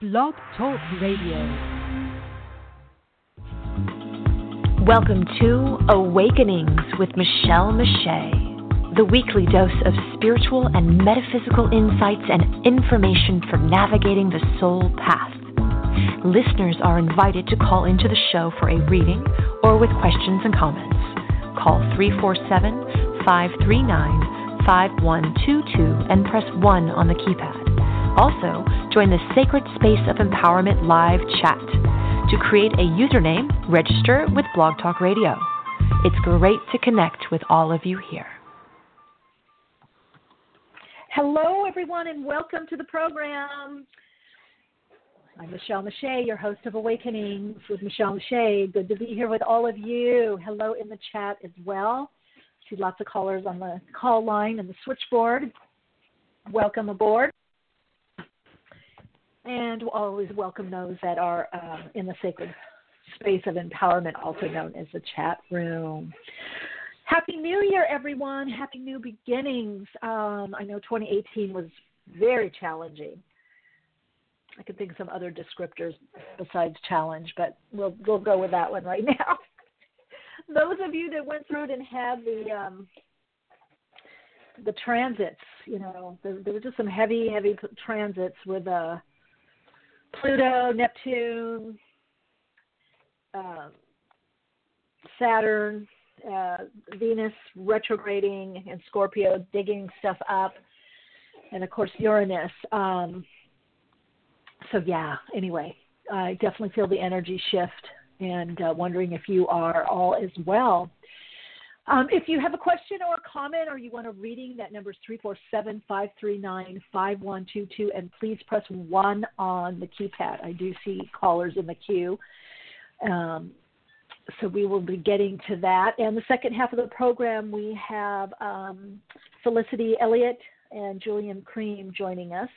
Blog Talk Radio. Welcome to Awakenings with Michele Meiche, the weekly dose of spiritual and metaphysical insights and information for navigating the soul path. Listeners are invited to call into the show for a reading or with questions and comments. Call 347 539 5122 and press 1 on the keypad. Also, join the Sacred Space of Empowerment live chat. To create a username, register with Blog Talk Radio. It's great to connect with all of you here. Hello, everyone, and welcome to the program. I'm Michele Meiche, your host of Awakenings with Michele Meiche. Good to be here with all of you. Hello in the chat as well. See lots of callers on the call line and the switchboard. Welcome aboard. And we'll always welcome those that are uh, in the sacred space of empowerment, also known as the chat room. Happy New Year, everyone. Happy new beginnings. Um, I know 2018 was very challenging. I could think of some other descriptors besides challenge, but we'll we'll go with that one right now. Those of you that went through it and had the um, the transits, you know, there, there were just some heavy, heavy transits with uh, Pluto, Neptune, uh, Saturn, uh, Venus retrograding, and Scorpio digging stuff up, and of course Uranus. Um, so yeah. Anyway, I definitely feel the energy shift, and uh, wondering if you are all as well. Um, if you have a question or a comment or you want a reading, that number is 347 539 5122. And please press 1 on the keypad. I do see callers in the queue. Um, so we will be getting to that. And the second half of the program, we have um, Felicity Eliot and Julian Creme joining us.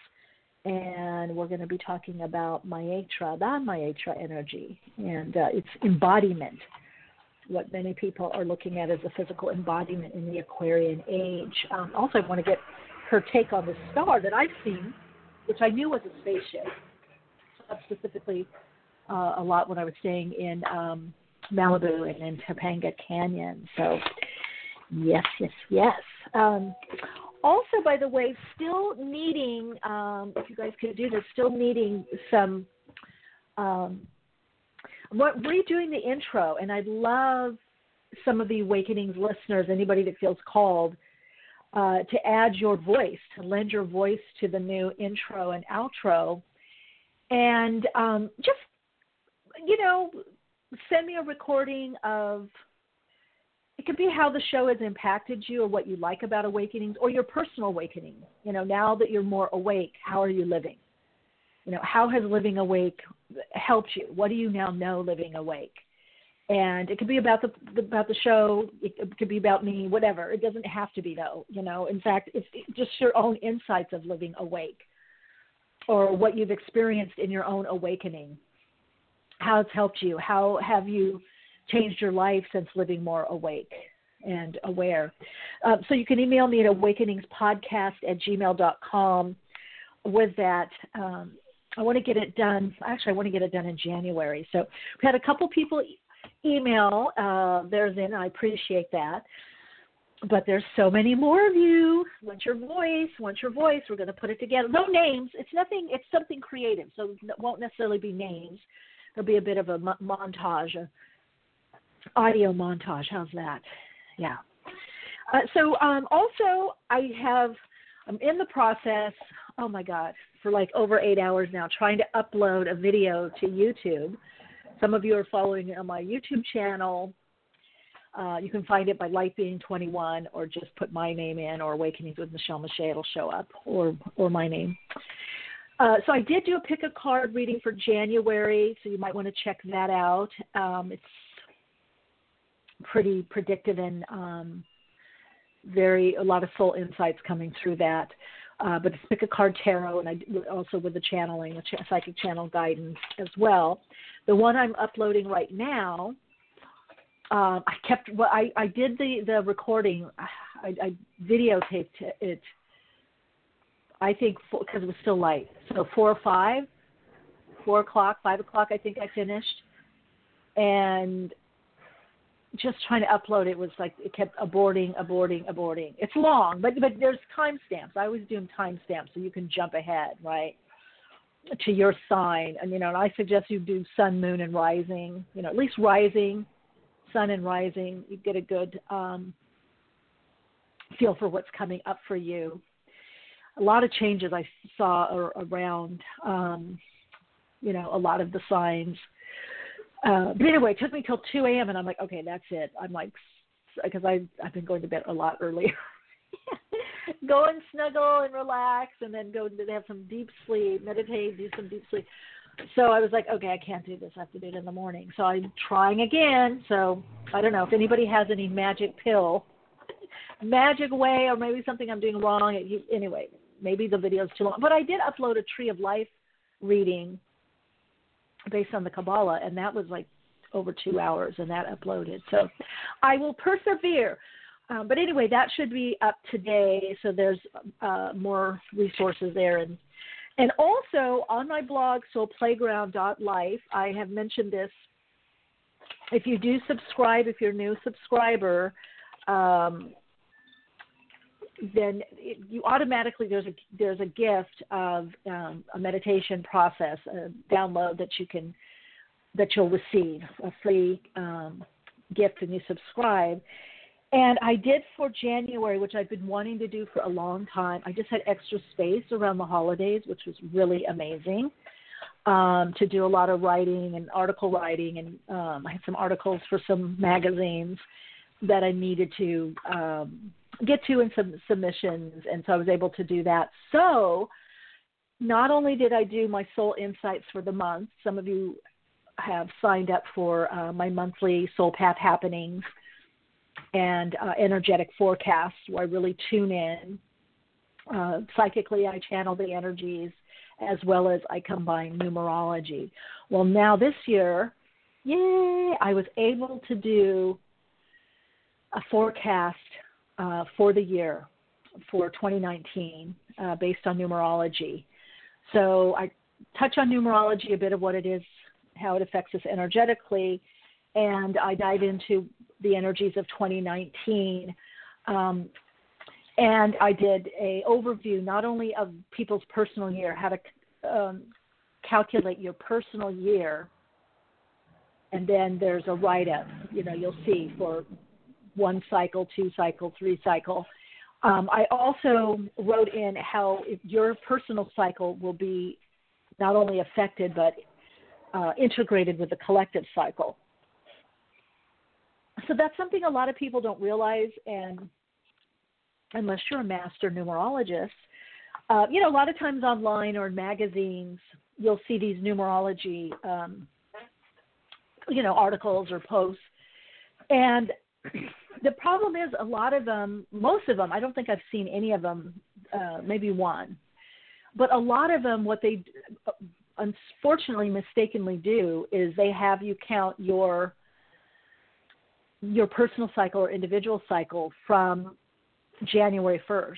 And we're going to be talking about Maitreya, the Maitreya energy and uh, its embodiment what many people are looking at as a physical embodiment in the Aquarian age. Um, also, I want to get her take on the star that I've seen, which I knew was a spaceship, specifically uh, a lot when I was staying in um, Malibu and in Topanga Canyon. So, yes, yes, yes. Um, also, by the way, still needing, um, if you guys could do this, still needing some um, what redoing the intro, and I'd love some of the Awakenings listeners, anybody that feels called, uh, to add your voice, to lend your voice to the new intro and outro, and um, just you know, send me a recording of. It could be how the show has impacted you, or what you like about Awakenings, or your personal awakening. You know, now that you're more awake, how are you living? You know, how has living awake helped you? What do you now know living awake? And it could be about the about the show. It could be about me. Whatever. It doesn't have to be though. You know. In fact, it's just your own insights of living awake, or what you've experienced in your own awakening. How it's helped you. How have you changed your life since living more awake and aware? Um, so you can email me at awakeningspodcast at gmail.com with that. Um, I want to get it done. Actually, I want to get it done in January. So we had a couple people email uh, theirs in. I appreciate that. But there's so many more of you. Want your voice? Want your voice? We're going to put it together. No names. It's nothing. It's something creative. So it won't necessarily be names. There'll be a bit of a montage, a audio montage. How's that? Yeah. Uh, so um, also, I have. I'm in the process. Oh my God, for like over eight hours now trying to upload a video to YouTube. Some of you are following on my YouTube channel. Uh, you can find it by Light Being 21 or just put my name in or Awakenings with Michele Meiche. It'll show up or, or my name. Uh, so I did do a pick a card reading for January, so you might want to check that out. Um, it's pretty predictive and um, very a lot of soul insights coming through that uh, but it's Pick a Card Tarot, and I also with the channeling, the ch- psychic channel guidance as well. The one I'm uploading right now, um, I kept well, I I did the the recording, I, I videotaped it. I think because it was still light, so four or five four o'clock, five o'clock. I think I finished, and just trying to upload it was like it kept aborting, aborting, aborting. It's long, but but there's timestamps. I always do timestamps so you can jump ahead, right? To your sign, and you know, and I suggest you do sun, moon, and rising. You know, at least rising, sun and rising. You get a good um, feel for what's coming up for you. A lot of changes I saw around, um, you know, a lot of the signs uh, but anyway, it took me till 2 a.m. and I'm like, okay, that's it. I'm like, because I I've been going to bed a lot earlier. go and snuggle and relax, and then go to have some deep sleep, meditate, do some deep sleep. So I was like, okay, I can't do this. I have to do it in the morning. So I'm trying again. So I don't know if anybody has any magic pill, magic way, or maybe something I'm doing wrong. Anyway, maybe the video's too long. But I did upload a Tree of Life reading based on the Kabbalah, and that was like over two hours, and that uploaded. So I will persevere. Um, but anyway, that should be up today. So there's uh, more resources there, and and also on my blog, soulplayground.life, I have mentioned this. If you do subscribe, if you're a new subscriber, um, then it, you automatically there's a there's a gift of um, a meditation process, a download that you can that you'll receive a free um, gift when you subscribe. And I did for January, which I've been wanting to do for a long time. I just had extra space around the holidays, which was really amazing. Um, to do a lot of writing and article writing, and um, I had some articles for some magazines that I needed to um, get to in some submissions, and so I was able to do that. So, not only did I do my soul insights for the month, some of you have signed up for uh, my monthly soul path happenings and uh, energetic forecasts, where I really tune in. Uh, psychically, I channel the energies as well as I combine numerology. Well, now this year, yay, I was able to do a forecast uh, for the year for 2019 uh, based on numerology. So I touch on numerology a bit of what it is, how it affects us energetically, and I dive into the energies of 2019. Um, and I did a overview not only of people's personal year, how to um, calculate your personal year, and then there's a write-up. You know, you'll see for one cycle, two cycle, three cycle. Um, I also wrote in how your personal cycle will be not only affected but uh, integrated with the collective cycle. So that's something a lot of people don't realize, and unless you're a master numerologist, uh, you know, a lot of times online or in magazines, you'll see these numerology, um, you know, articles or posts, and the problem is a lot of them, most of them, I don't think I've seen any of them, uh, maybe one, but a lot of them, what they unfortunately mistakenly do is they have you count your your personal cycle or individual cycle from January 1st.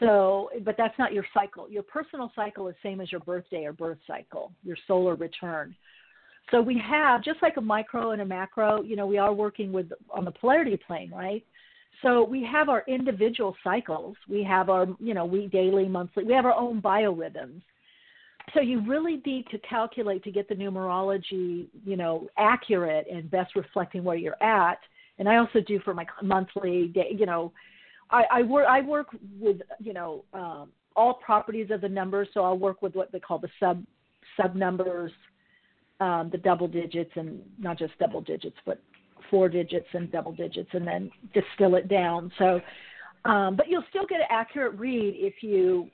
So, but that's not your cycle. Your personal cycle is same as your birthday or birth cycle, your solar return. So we have just like a micro and a macro, you know, we are working with on the polarity plane, right? So we have our individual cycles. We have our, you know, we daily, monthly. We have our own biorhythms. So you really need to calculate to get the numerology, you know, accurate and best reflecting where you're at. And I also do for my monthly, day, you know, I, I work I work with you know um, all properties of the numbers. So I'll work with what they call the sub sub numbers um, the double digits and not just double digits, but four digits and double digits, and then distill it down. So, um, but you'll still get an accurate read if you,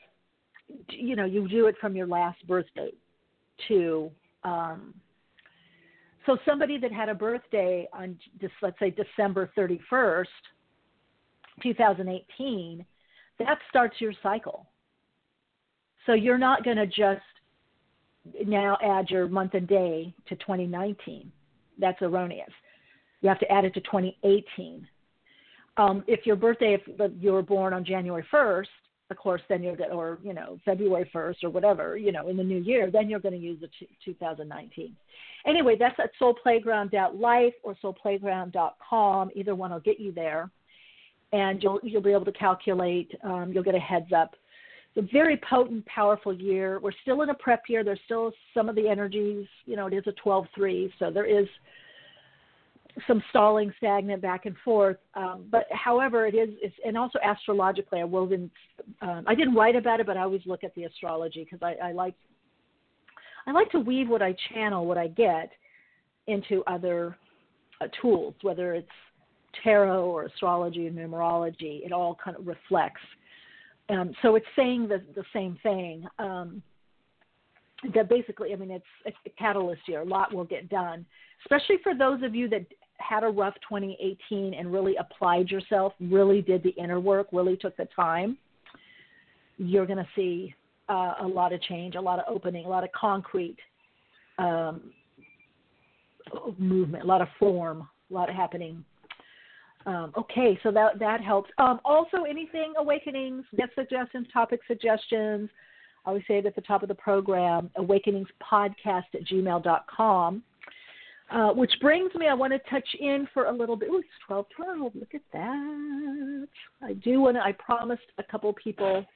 you know, you do it from your last birthday to. Um, so somebody that had a birthday on just let's say December 31st, 2018, that starts your cycle. So you're not going to just now add your month and day to 2019. That's erroneous. You have to add it to 2018. Um, if your birthday, if you were born on January 1st, of course, then you're going or you know February 1st or whatever, you know, in the new year, then you're going to use the t- 2019. Anyway, that's at soulplayground.life or soulplayground.com. Either one will get you there, and you'll you'll be able to calculate. Um, you'll get a heads up. It's a very potent, powerful year. We're still in a prep year. There's still some of the energies. You know, it is a 12-3, so there is some stalling, stagnant back and forth. Um, but however, it is, it's, and also astrologically, I woven. Um, I didn't write about it, but I always look at the astrology because I, I like, I like to weave what I channel, what I get, into other uh, tools, whether it's tarot or astrology and numerology. It all kind of reflects. Um, so it's saying the the same thing. Um, that basically, I mean, it's, it's a catalyst year. A lot will get done, especially for those of you that had a rough 2018 and really applied yourself, really did the inner work, really took the time, you're going to see uh, a lot of change, a lot of opening, a lot of concrete um, movement, a lot of form, a lot of happening. Um, okay, so that that helps. Um, also, anything awakenings, guest suggestions, topic suggestions. I always say it at the top of the program, awakeningspodcast at gmail.com. Uh, which brings me, I want to touch in for a little bit. Ooh, it's 12 12. Look at that. I do want to, I promised a couple people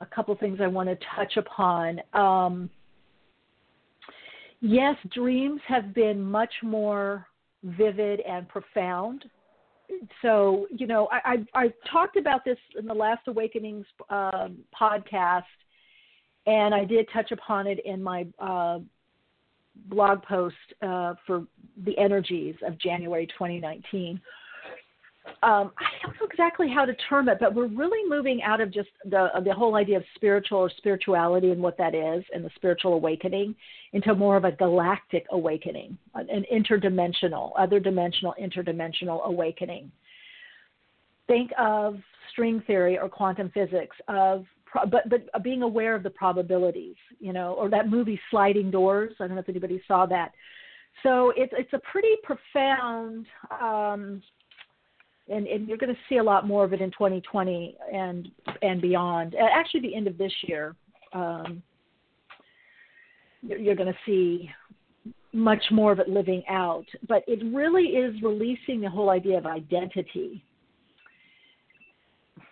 a couple things I want to touch upon. Um, yes, dreams have been much more vivid and profound. So, you know, I, I, I talked about this in the last Awakenings um, podcast, and I did touch upon it in my uh, blog post uh, for the energies of January 2019. Um, I don't know exactly how to term it, but we're really moving out of just the the whole idea of spiritual or spirituality and what that is, and the spiritual awakening, into more of a galactic awakening, an interdimensional, other dimensional, interdimensional awakening. Think of string theory or quantum physics of but but being aware of the probabilities, you know, or that movie Sliding Doors. I don't know if anybody saw that. So it's it's a pretty profound, um, and and you're going to see a lot more of it in 2020 and and beyond. Actually, the end of this year, um, you're going to see much more of it living out. But it really is releasing the whole idea of identity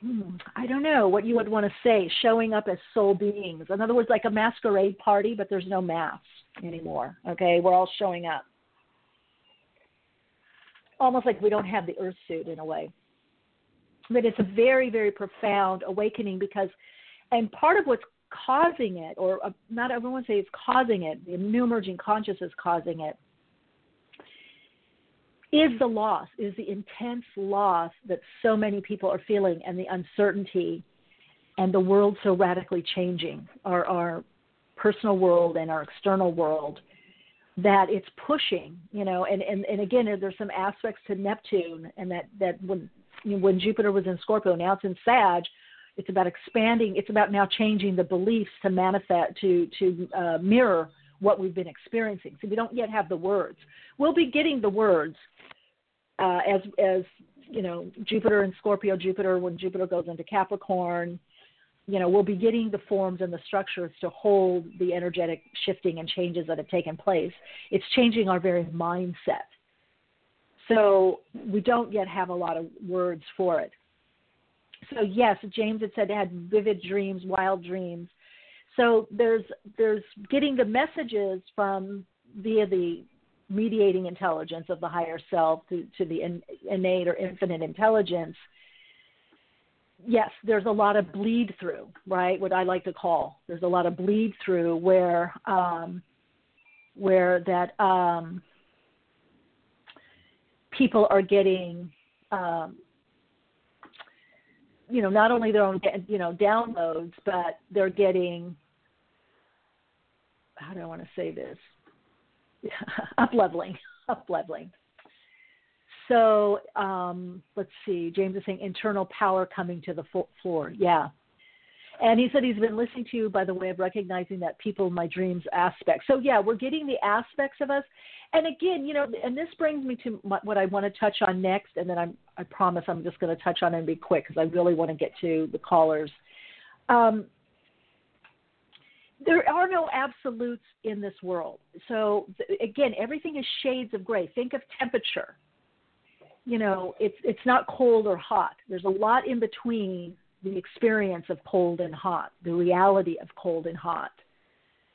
hmm, I don't know what you would want to say, showing up as soul beings. In other words, like a masquerade party, but there's no masks anymore. Okay, we're all showing up. Almost like we don't have the earth suit in a way. But it's a very, very profound awakening because, and part of what's causing it, or uh, not everyone say it's causing it, the new emerging consciousness causing it, is the loss, is the intense loss that so many people are feeling and the uncertainty and the world so radically changing, our, our personal world and our external world, that it's pushing, you know, and, and, and again, there's some aspects to Neptune and that, that when, you know, when Jupiter was in Scorpio, now it's in Sag, it's about expanding, it's about now changing the beliefs to manifest, to, to uh, mirror what we've been experiencing. So we don't yet have the words. We'll be getting the words uh, as as you know Jupiter and Scorpio. Jupiter when Jupiter goes into Capricorn, you know we'll be getting the forms and the structures to hold the energetic shifting and changes that have taken place. It's changing our very mindset. So we don't yet have a lot of words for it. So yes, James had said it had vivid dreams, wild dreams so there's there's getting the messages from via the mediating intelligence of the higher self to, to the in, innate or infinite intelligence. Yes, there's a lot of bleed through, right? What I like to call there's a lot of bleed through where um, where that um, people are getting um, you know not only their own you know downloads but they're getting how do I want to say this? up leveling, up leveling. So um, let's see. James is saying internal power coming to the floor. Yeah, And he said he's been listening to you by the way of recognizing that people my dreams aspect. So yeah, we're getting the aspects of us. And again, you know, and this brings me to my, what I want to touch on next, and then I'm, I promise I'm just going to touch on it and be quick because I really want to get to the callers. Um, there are no absolutes in this world. So again, everything is shades of gray. Think of temperature. You know, it's it's not cold or hot. There's a lot in between the experience of cold and hot, the reality of cold and hot.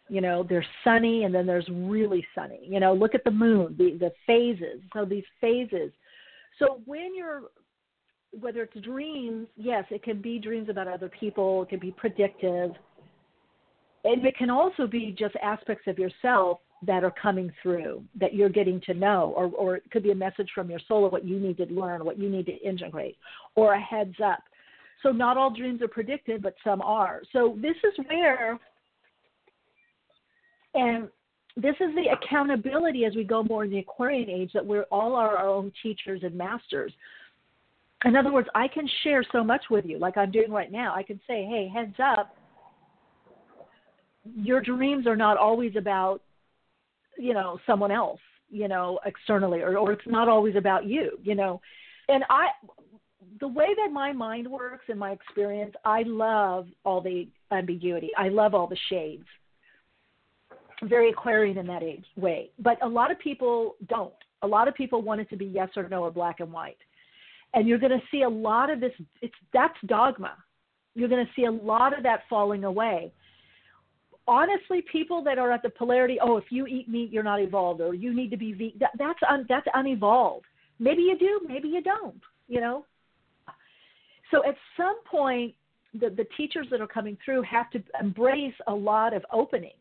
You know, there's sunny and then there's really sunny. You know, look at the moon, the the phases. So these phases. So when you're whether it's dreams, yes, it can be dreams about other people, it can be predictive and it can also be just aspects of yourself that are coming through that you're getting to know or or it could be a message from your soul of what you need to learn what you need to integrate or a heads up. So not all dreams are predicted but some are. So this is where and this is the accountability as we go more in the aquarian age that we're all are our own teachers and masters. In other words i can share so much with you like i'm doing right now. I can say hey heads up your dreams are not always about you know someone else you know externally or or it's not always about you you know. And i the way that my mind works in my experience i love all the ambiguity. I love all the shades. Very aquarian in that age way. But a lot of people don't. A lot of people want it to be yes or no or black and white. And you're going to see a lot of this it's that's dogma. You're going to see a lot of that falling away honestly, people that are at the polarity, oh, if you eat meat, you're not evolved, or you need to be vegan. That, that's un, that's unevolved. Maybe you do, maybe you don't. You know. So at some point, the the teachers that are coming through have to embrace a lot of opening.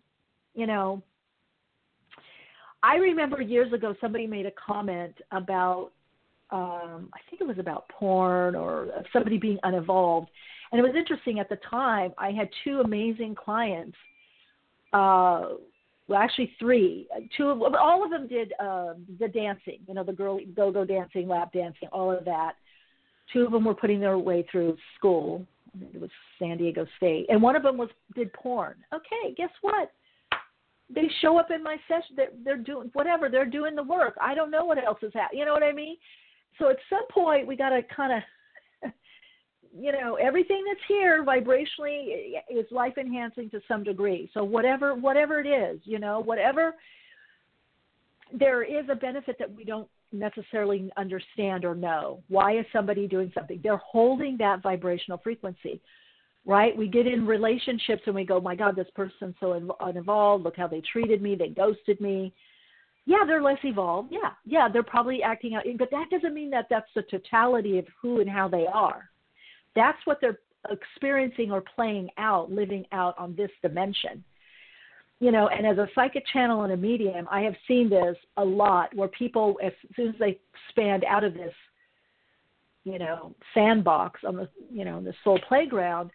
You know. I remember years ago somebody made a comment about um, I think it was about porn or somebody being unevolved. And it was interesting at the time, I had two amazing clients uh, well, actually three. Two of all of them did uh, the dancing. You know, the girl go-go dancing, lap dancing, all of that. Two of them were putting their way through school. It was San Diego State, and one of them was did porn. Okay, guess what? They show up in my session. They're, they're doing whatever. They're doing the work. I don't know what else is happening. You know what I mean? So at some point, we got to kind of you know everything that's here vibrationally is life enhancing to some degree. So whatever whatever it is you know whatever there is a benefit that we don't necessarily understand or know. Why is somebody doing something? They're holding that vibrational frequency right? We get in relationships and we go my god this person's so uninvolved. Look how they treated me. They ghosted me. Yeah they're less evolved. Yeah yeah they're probably acting out but that doesn't mean that that's the totality of who and how they are that's what they're experiencing or playing out, living out on this dimension. You know, and as a psychic channel and a medium, I have seen this a lot where people, as soon as they expand out of this, you know, sandbox on the, you know, the soul playground,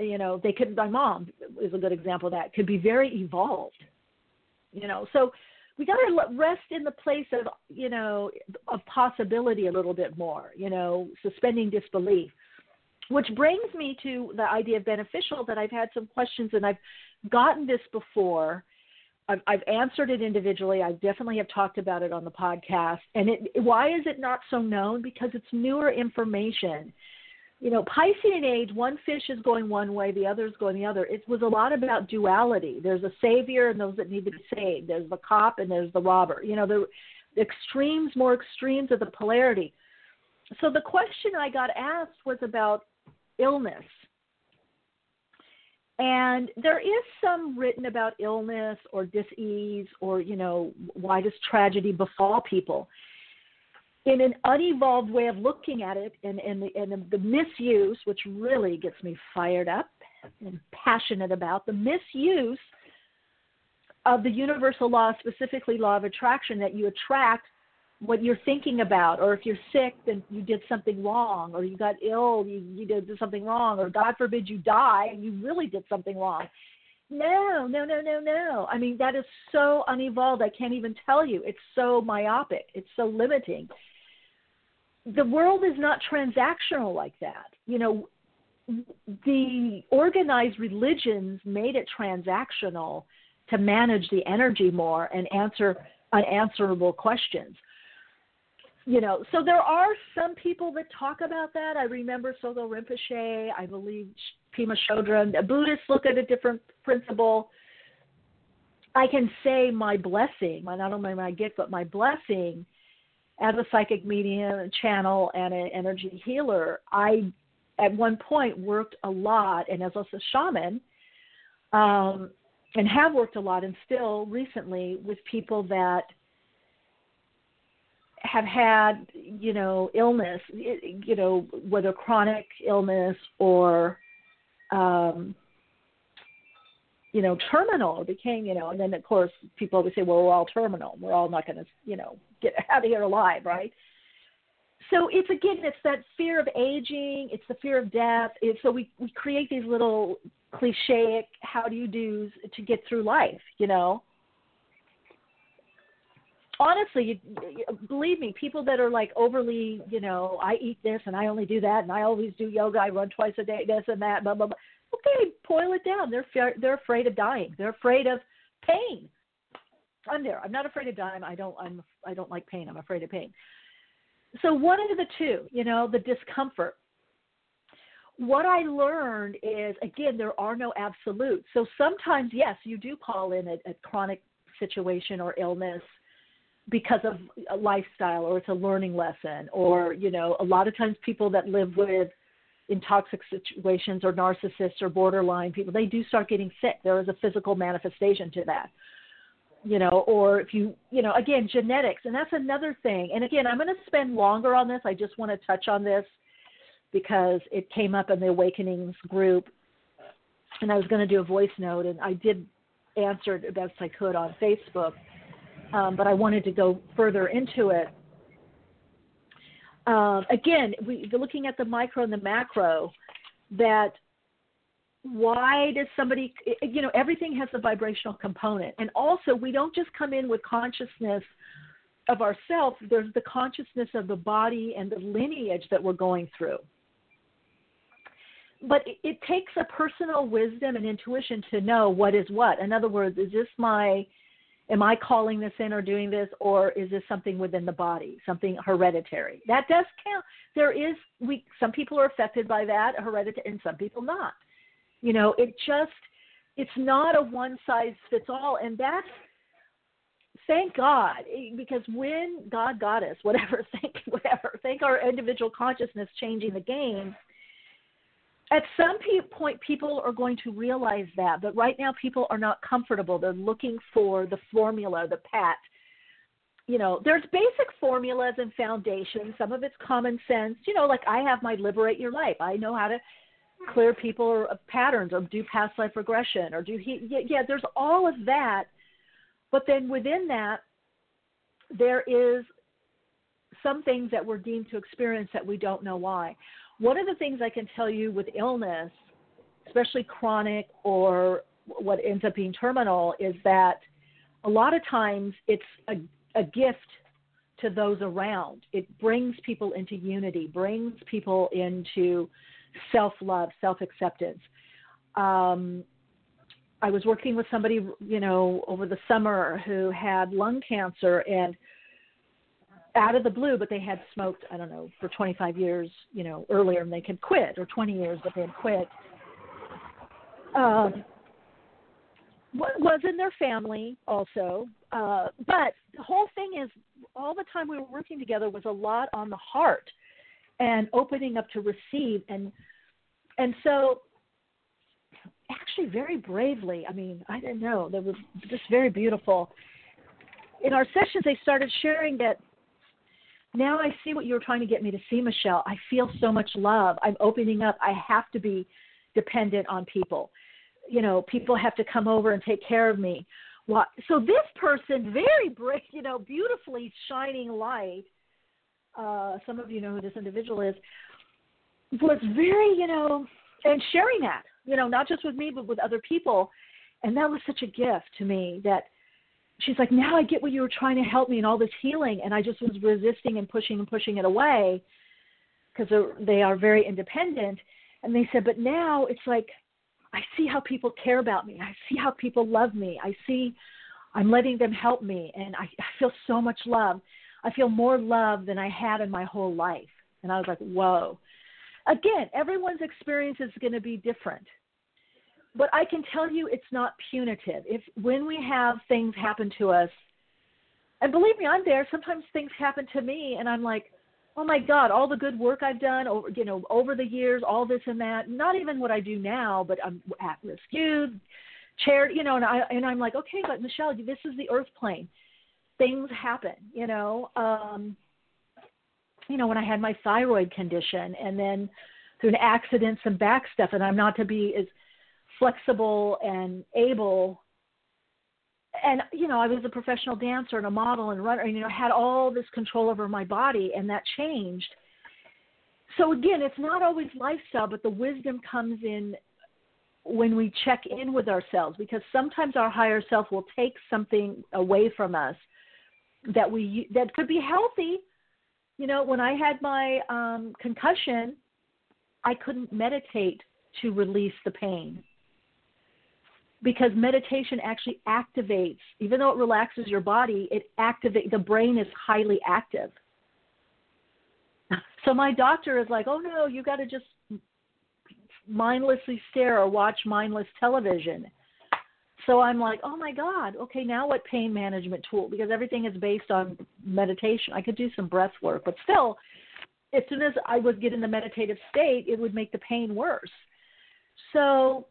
you know, they could, my mom is a good example of that, could be very evolved, you know. So we got to rest in the place of, you know, of possibility a little bit more, you know, suspending disbelief which brings me to the idea of beneficial that I've had some questions and I've gotten this before. I've, I've answered it individually. I definitely have talked about it on the podcast. And it, why is it not so known? Because it's newer information. You know, Piscean age, one fish is going one way, the other is going the other. It was a lot about duality. There's a savior and those that need to be saved. There's the cop and there's the robber. You know, the, the extremes, more extremes of the polarity. So the question I got asked was about illness. And there is some written about illness or disease or, you know, why does tragedy befall people? In an unevolved way of looking at it and, and, the, and the misuse, which really gets me fired up and passionate about, the misuse of the universal law, specifically law of attraction, that you attract what you're thinking about or if you're sick then you did something wrong or you got ill you, you did something wrong or god forbid you die and you really did something wrong. No no no no no. I mean that is so unevolved. I can't even tell you. It's so myopic. It's so limiting. The world is not transactional like that. You know the organized religions made it transactional to manage the energy more and answer unanswerable questions. You know, so there are some people that talk about that. I remember Sogyal Rinpoche, I believe Pema Chodron. Buddhists look at a different principle. I can say my blessing, my, not only my gift, but my blessing as a psychic medium, channel, and an energy healer. I, at one point, worked a lot, and as a shaman, um, and have worked a lot, and still recently with people that have had, you know, illness, you know, whether chronic illness or um, you know, terminal or became, you know, and then of course people always say, well, we're all terminal. We're all not going to, you know, get out of here alive, right? So it's again, it's that fear of aging, it's the fear of death. It's, so we we create these little cliche how do you do to get through life, you know. Honestly, you, believe me, people that are like overly, you know, I eat this and I only do that and I always do yoga, I run twice a day, this and that, blah blah blah okay, boil it down. They're they're afraid of dying. They're afraid of pain. I'm there. I'm not afraid of dying. I don't. I'm. I don't like pain. I'm afraid of pain. So one of the two, you know, the discomfort. What I learned is again, there are no absolutes. So sometimes, yes, you do call in a, a chronic situation or illness because of a lifestyle or it's a learning lesson or you know a lot of times people that live with in toxic situations or narcissists or borderline people, they do start getting sick. There is a physical manifestation to that. You know, or if you, you know, again, genetics, and that's another thing. And again, I'm going to spend longer on this. I just want to touch on this because it came up in the Awakenings group, and I was going to do a voice note, and I did answer it best I could on Facebook, um, but I wanted to go further into it um, again, we, looking at the micro and the macro, that why does somebody, you know, everything has a vibrational component. And also, we don't just come in with consciousness of ourself, there's the consciousness of the body and the lineage that we're going through. But it, it takes a personal wisdom and intuition to know what is what. In other words, is this my am I calling this in or doing this, or is this something within the body, something hereditary? That does count. There is we some people are affected by that hereditary, and some people not. You know, it just it's not a one size fits all, and that's thank God eh, because when God got us, whatever, thank whatever, thank our individual consciousness changing the game at some point people are going to realize that but right now people are not comfortable. They're looking for the formula the pat. You know there's basic formulas and foundations. Some of it's common sense. You know like i have my liberate your life. I know how to clear people patterns or do past life regression or do he yeah there's all of that. But then within that there is some things that we're deemed to experience that we don't know why one of the things I can tell you with illness, especially chronic or what ends up being terminal, is that a lot of times it's a, a gift to those around. It brings people into unity, brings people into self love, self acceptance. Um, I was working with somebody, you know, over the summer who had lung cancer, and out of the blue, but they had smoked, I don't know, for 25 years, you know, earlier and they could quit, or 20 years, but they had quit. Um, was in their family also, uh, but the whole thing is, all the time we were working together was a lot on the heart and opening up to receive, and and so actually very bravely. I mean, I didn't know. They was just very beautiful. In our sessions, they started sharing that now I see what you were trying to get me to see, Michele. I feel so much love. I'm opening up. I have to be dependent on people. You know, people have to come over and take care of me. So this person, very bright, you know, beautifully shining light. Uh, some of you know who this individual is. Was very, you know, and sharing that, you know, not just with me but with other people, and that was such a gift to me that she's like, now I get what you were trying to help me and all this healing, and I just was resisting and pushing and pushing it away because they are very independent. And they said, but now it's like I see how people care about me. I see how people love me. I see I'm letting them help me, and I, I feel so much love. I feel more love than I had in my whole life. And I was like, whoa. Again, everyone's experience is going to be different. But I can tell you it's not punitive. If when we have things happen to us, and believe me, I'm there. Sometimes things happen to me, and I'm like, oh my God, all the good work I've done over, you know, over the years, all this and that. Not even what I do now, but I'm at risk youth, charity, you know, and I and I'm like, okay, but Michele, this is the earth plane. Things happen, you know. Um, you know, when I had my thyroid condition, and then through an accident, some back stuff, and I'm not to be as flexible and able. And you know, I was a professional dancer and a model and runner, and you know, had all this control over my body, and that changed. So again, it's not always lifestyle, but the wisdom comes in when we check in with ourselves because sometimes our higher self will take something away from us that we that could be healthy you know when i had my um concussion i couldn't meditate to release the pain because meditation actually activates even though it relaxes your body it activates the brain is highly active so my doctor is like oh no you got to just mindlessly stare or watch mindless television. So I'm like, oh my God, okay, now what pain management tool? Because everything is based on meditation. I could do some breath work, but still, as soon as I would get in the meditative state, it would make the pain worse. So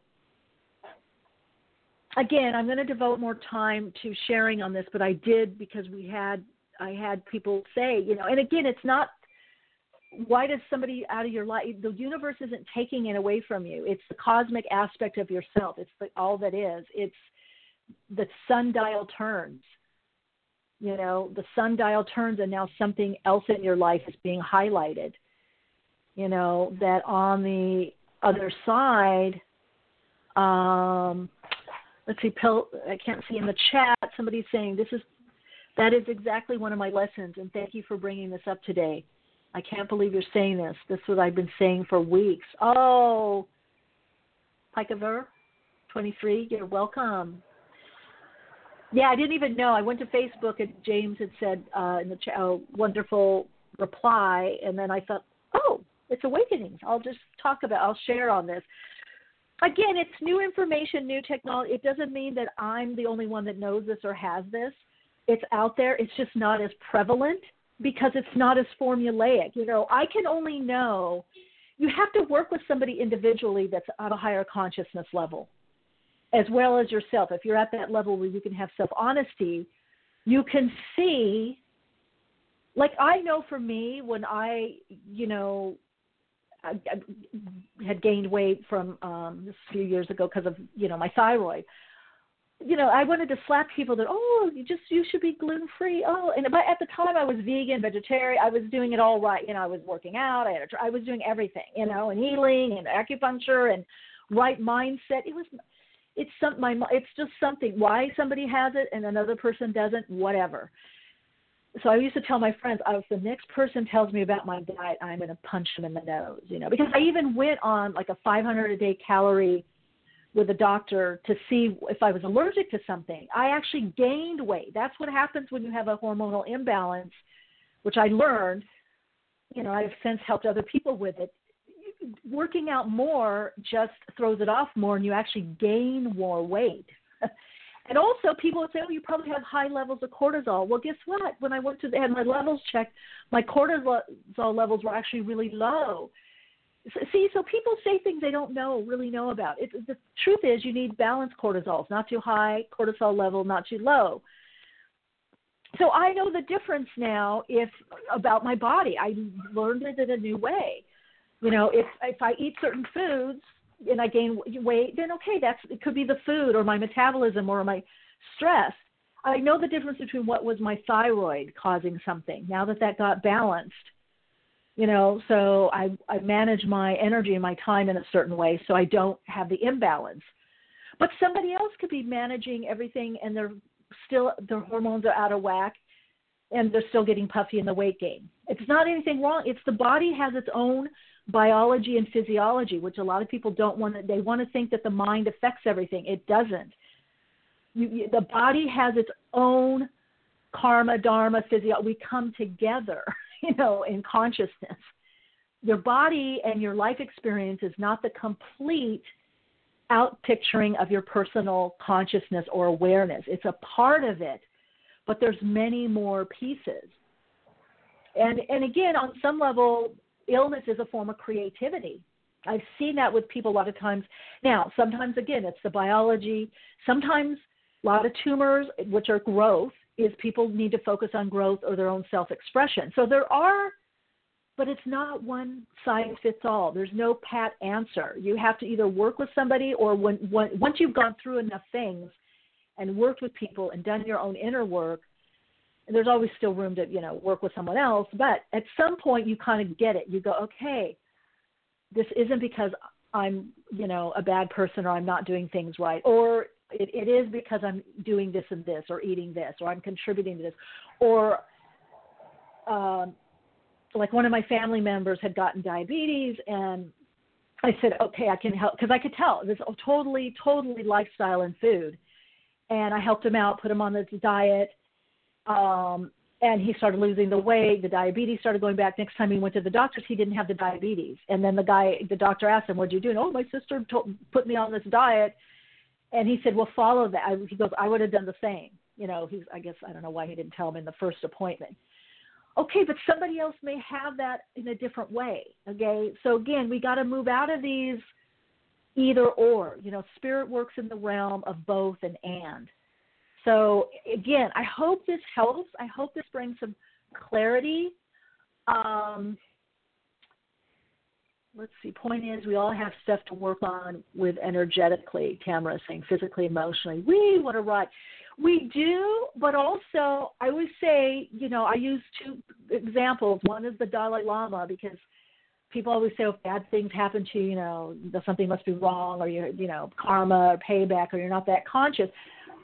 again, I'm going to devote more time to sharing on this, but I did because we had I had people say, you know, and again, it's not why does somebody out of your life the universe isn't taking it away from you. It's the cosmic aspect of yourself. It's the, all that is. It's the sundial turns you know the sundial turns and now something else in your life is being highlighted you know that on the other side um let's see i can't see in the chat somebody's saying this is that is exactly one of my lessons and thank you for bringing this up today I can't believe you're saying this. This is what I've been saying for weeks. Oh, Pikaver, 23, you're welcome. Yeah, I didn't even know. I went to Facebook and James had said uh, in the chat, oh, wonderful reply, and then I thought, oh, it's awakenings. I'll just talk about. I'll share on this. Again, it's new information, new technology. It doesn't mean that I'm the only one that knows this or has this. It's out there. It's just not as prevalent because it's not as formulaic. You know, I can only know you have to work with somebody individually that's at a higher consciousness level as well as yourself. If you're at that level where you can have self honesty, you can see like I know for me when I, you know, I, I had gained weight from um a few years ago because of, you know, my thyroid you know, I wanted to slap people that, oh, you just you should be gluten free. Oh, and but at the time I was vegan, vegetarian. I was doing it all right. You know, I was working out. I had a, I was doing everything. You know, and healing and acupuncture and right mindset. It was, it's some my it's just something. Why somebody has it and another person doesn't, whatever. So I used to tell my friends, oh, if the next person tells me about my diet, I'm going to punch them in the nose. You know, because I even went on like a 500 a day calorie with a doctor to see if I was allergic to something. I actually gained weight. That's what happens when you have a hormonal imbalance, which I learned. You know, I've since helped other people with it. Working out more just throws it off more, and you actually gain more weight. and also, people would say, "Oh, you probably have high levels of cortisol." Well, guess what? When I went to had my levels checked, my cortisol levels were actually really low See, so people say things they don't know, really know about. It, the truth is, you need balanced cortisol, not too high cortisol level, not too low. So I know the difference now. If about my body, I learned it in a new way. You know, if if I eat certain foods and I gain weight, then okay, that's it could be the food or my metabolism or my stress. I know the difference between what was my thyroid causing something. Now that that got balanced you know so i i manage my energy and my time in a certain way so i don't have the imbalance but somebody else could be managing everything and they're still their hormones are out of whack and they're still getting puffy in the weight gain it's not anything wrong it's the body has its own biology and physiology, which a lot of people don't want to. They want to think that the mind affects everything. It doesn't. You, you, the body has its own karma, dharma, physio. We come together, you know, in consciousness. Your body and your life experience is not the complete out picturing of your personal consciousness or awareness. It's a part of it, but there's many more pieces. And and again, on some level, illness is a form of creativity. I've seen that with people a lot of times. Now, sometimes again, it's the biology. Sometimes a lot of tumors, which are growth, is people need to focus on growth or their own self-expression. So there are but it's not one size fits all. There's no pat answer. You have to either work with somebody or when, when once you've gone through enough things and worked with people and done your own inner work, there's always still room to, you know, work with someone else, but at some point you kind of get it. You go, "Okay, this isn't because I'm, you know, a bad person or I'm not doing things right or it, it is because I'm doing this and this or eating this or I'm contributing to this or um, like one of my family members had gotten diabetes and I said, okay, I can help because I could tell this totally, totally lifestyle and food. And I helped him out, put him on this diet. Um, and he started losing the weight. The diabetes started going back. Next time he went to the doctors, he didn't have the diabetes. And then the guy, the doctor asked him, "What'd you do?" And, oh, my sister told, put me on this diet. And he said, "Well, follow that." He goes, "I would have done the same." You know, he's. I guess I don't know why he didn't tell him in the first appointment. Okay, but somebody else may have that in a different way. Okay, so again, we got to move out of these either or. You know, spirit works in the realm of both and and. So again, I hope this helps. I hope this brings some clarity. Um, let's see. Point is, we all have stuff to work on with energetically. Tamara saying physically, emotionally. We want to write. We do, but also I always say, you know, I use two examples. One is the Dalai Lama because people always say, if bad things happen to you, you know, something must be wrong, or you, you know, karma or payback, or you're not that conscious.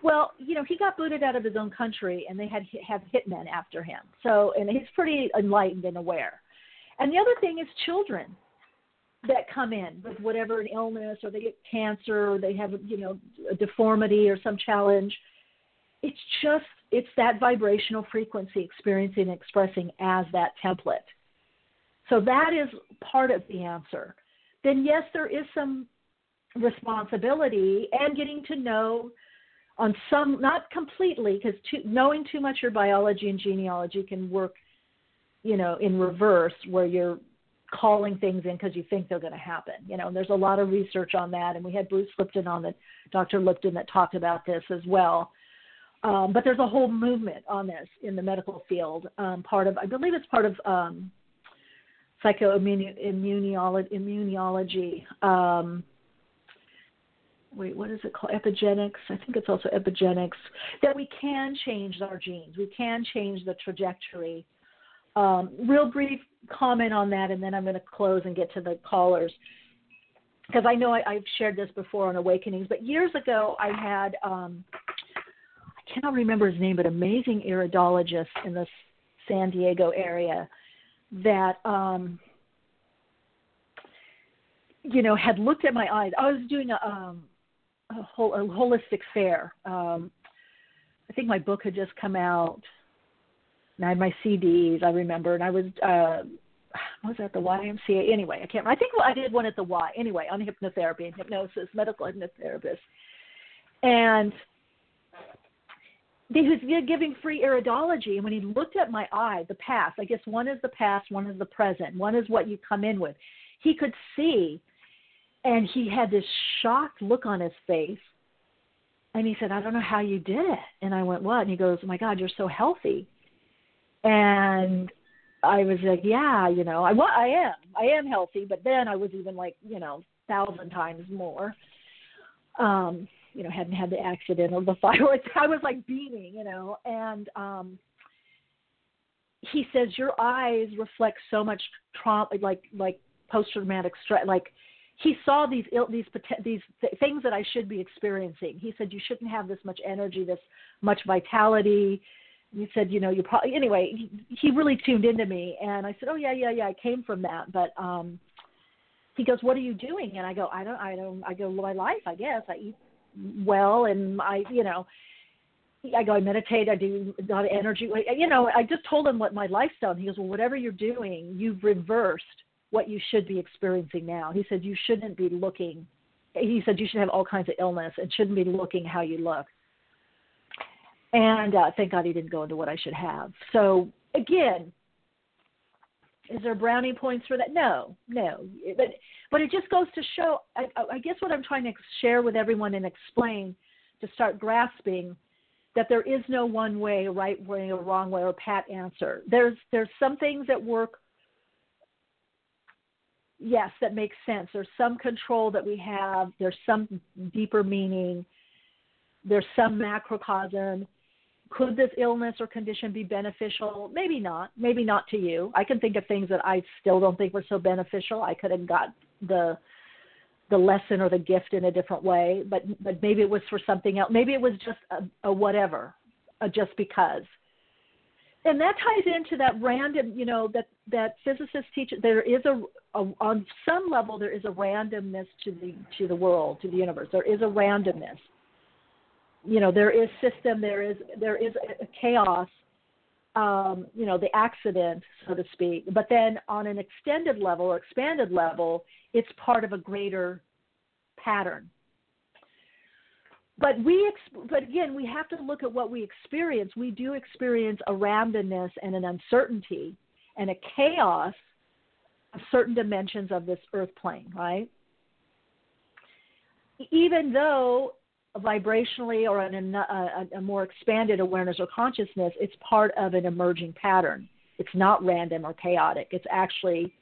Well, you know, he got booted out of his own country, and they had have hitmen after him. So, and he's pretty enlightened and aware. And the other thing is children that come in with whatever an illness, or they get cancer, or they have you know a deformity or some challenge it's just it's that vibrational frequency experiencing and expressing as that template. So that is part of the answer. Then yes, there is some responsibility and getting to know on some not completely because knowing too much your biology and genealogy can work you know in reverse where you're calling things in because you think they're going to happen you know and there's a lot of research on that and we had bruce lipton on the dr lipton that talked about this as well um, but there's a whole movement on this in the medical field. Um, part of, I believe it's part of um, psychoimmunology. Um, wait, what is it called? Epigenetics. I think it's also epigenetics. That we can change our genes. We can change the trajectory. Um, real brief comment on that, and then I'm going to close and get to the callers because I know I, have shared this before on Awakenings, but years ago I had um, I cannot remember his name, but amazing iridologist in the San Diego area that um you know had looked at my eyes. I was doing a um a, whole, a holistic fair. Um I think my book had just come out. And I had my CDs, I remember, and I was uh was that the YMCA? Anyway, I can't. I think I did one at the Y. Anyway, on hypnotherapy and hypnosis, medical hypnotherapist, and he was giving free iridology and when he looked at my eye the past i guess one is the past one is the present one is what you come in with he could see and he had this shocked look on his face. And he said i don't know how you did it. And i went what? And he goes oh my god you're so healthy. And i was like yeah you know i well, i am. I am healthy. But then i was even like you know thousand times more um you know hadn't had the accident or the fire. I was like beaming, you know, and um, he says your eyes reflect so much trauma, like like post traumatic stress, like he saw these Ill, these these th- things that I should be experiencing. He said you shouldn't have this much energy, this much vitality. He said, you know, you probably anyway. He, he really tuned into me, and I said, oh yeah, yeah, yeah. I came from that, but um, he goes, "What are you doing?" And I go, "I don't, I don't, I go, my life, I guess. I eat well, and I, you know, I go, I meditate, I do a lot of energy. You know, I just told him what my lifestyle. And he goes, well, whatever you're doing, you've reversed what you should be experiencing now. He said you shouldn't be looking. He said you should have all kinds of illness and shouldn't be looking how you look. And uh, thank God he didn't go into what I should have. So again, is there brownie points for that? No, no. But but it just goes to show. I, I guess what I'm trying to share with everyone and explain to start grasping that there is no one way, right way, or wrong way, or pat answer. There's there's some things that work. Yes, that makes sense. There's some control that we have. There's some deeper meaning. There's some macrocosm. Could this illness or condition be beneficial? Maybe not. Maybe not to you. I can think of things that I still don't think were so beneficial. I could have got the the lesson or the gift in a different way, but but maybe it was for something else. Maybe it was just a, a whatever, a just because. And that ties into that random, you know, that that physicists teach. There is a, a on some level there is a randomness to the to the world, to the universe. There is a randomness. You know, there is system. There is there is a chaos. Um, you know, the accident, so to speak. But then on an extended level or expanded level, it's part of a greater pattern. But we, but again, we have to look at what we experience. We do experience a randomness and an uncertainty and a chaos of certain dimensions of this earth plane, right? Even though vibrationally or in a, a, a, more expanded awareness or consciousness, it's part of an emerging pattern. It's not random or chaotic. It's actually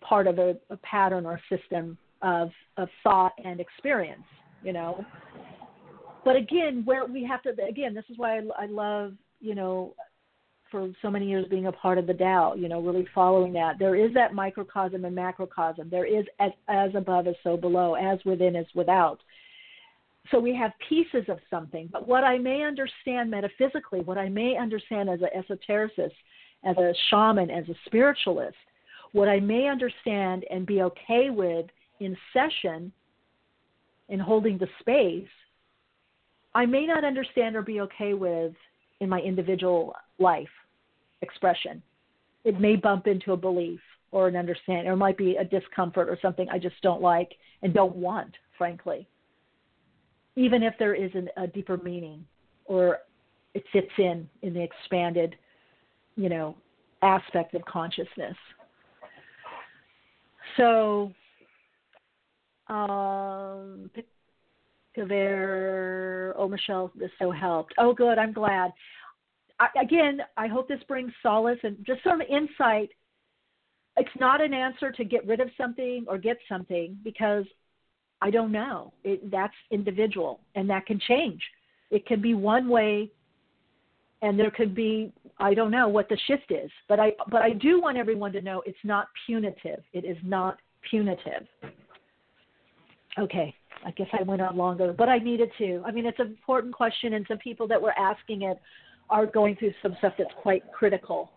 part of a, a pattern or system of of thought and experience you know but again where we have to again this is why I, I love you know for so many years being a part of the Tao, you know, really following that. There is that microcosm and macrocosm. There is as, as above as so below, as within as without. So we have pieces of something. But what I may understand metaphysically, what I may understand as an esotericist, as a shaman, as a spiritualist, what I may understand and be okay with in session, in holding the space, I may not understand or be okay with in my individual life expression. It may bump into a belief or an understanding, or it might be a discomfort or something I just don't like and don't want, frankly. Even if there is an, a deeper meaning or it fits in in the expanded, you know, aspect of consciousness. So, um, Oh, Michele, this so helped. Oh, good. I'm glad. I, again, I hope this brings solace and just some insight. It's not an answer to get rid of something or get something because I don't know. It, that's individual and that can change. It can be one way and there could be I don't know what the shift is, but I but I do want everyone to know it's not punitive. It is not punitive. Okay, I guess I went on longer, but I needed to. I mean, it's an important question, and some people that were asking it are going through some stuff that's quite critical.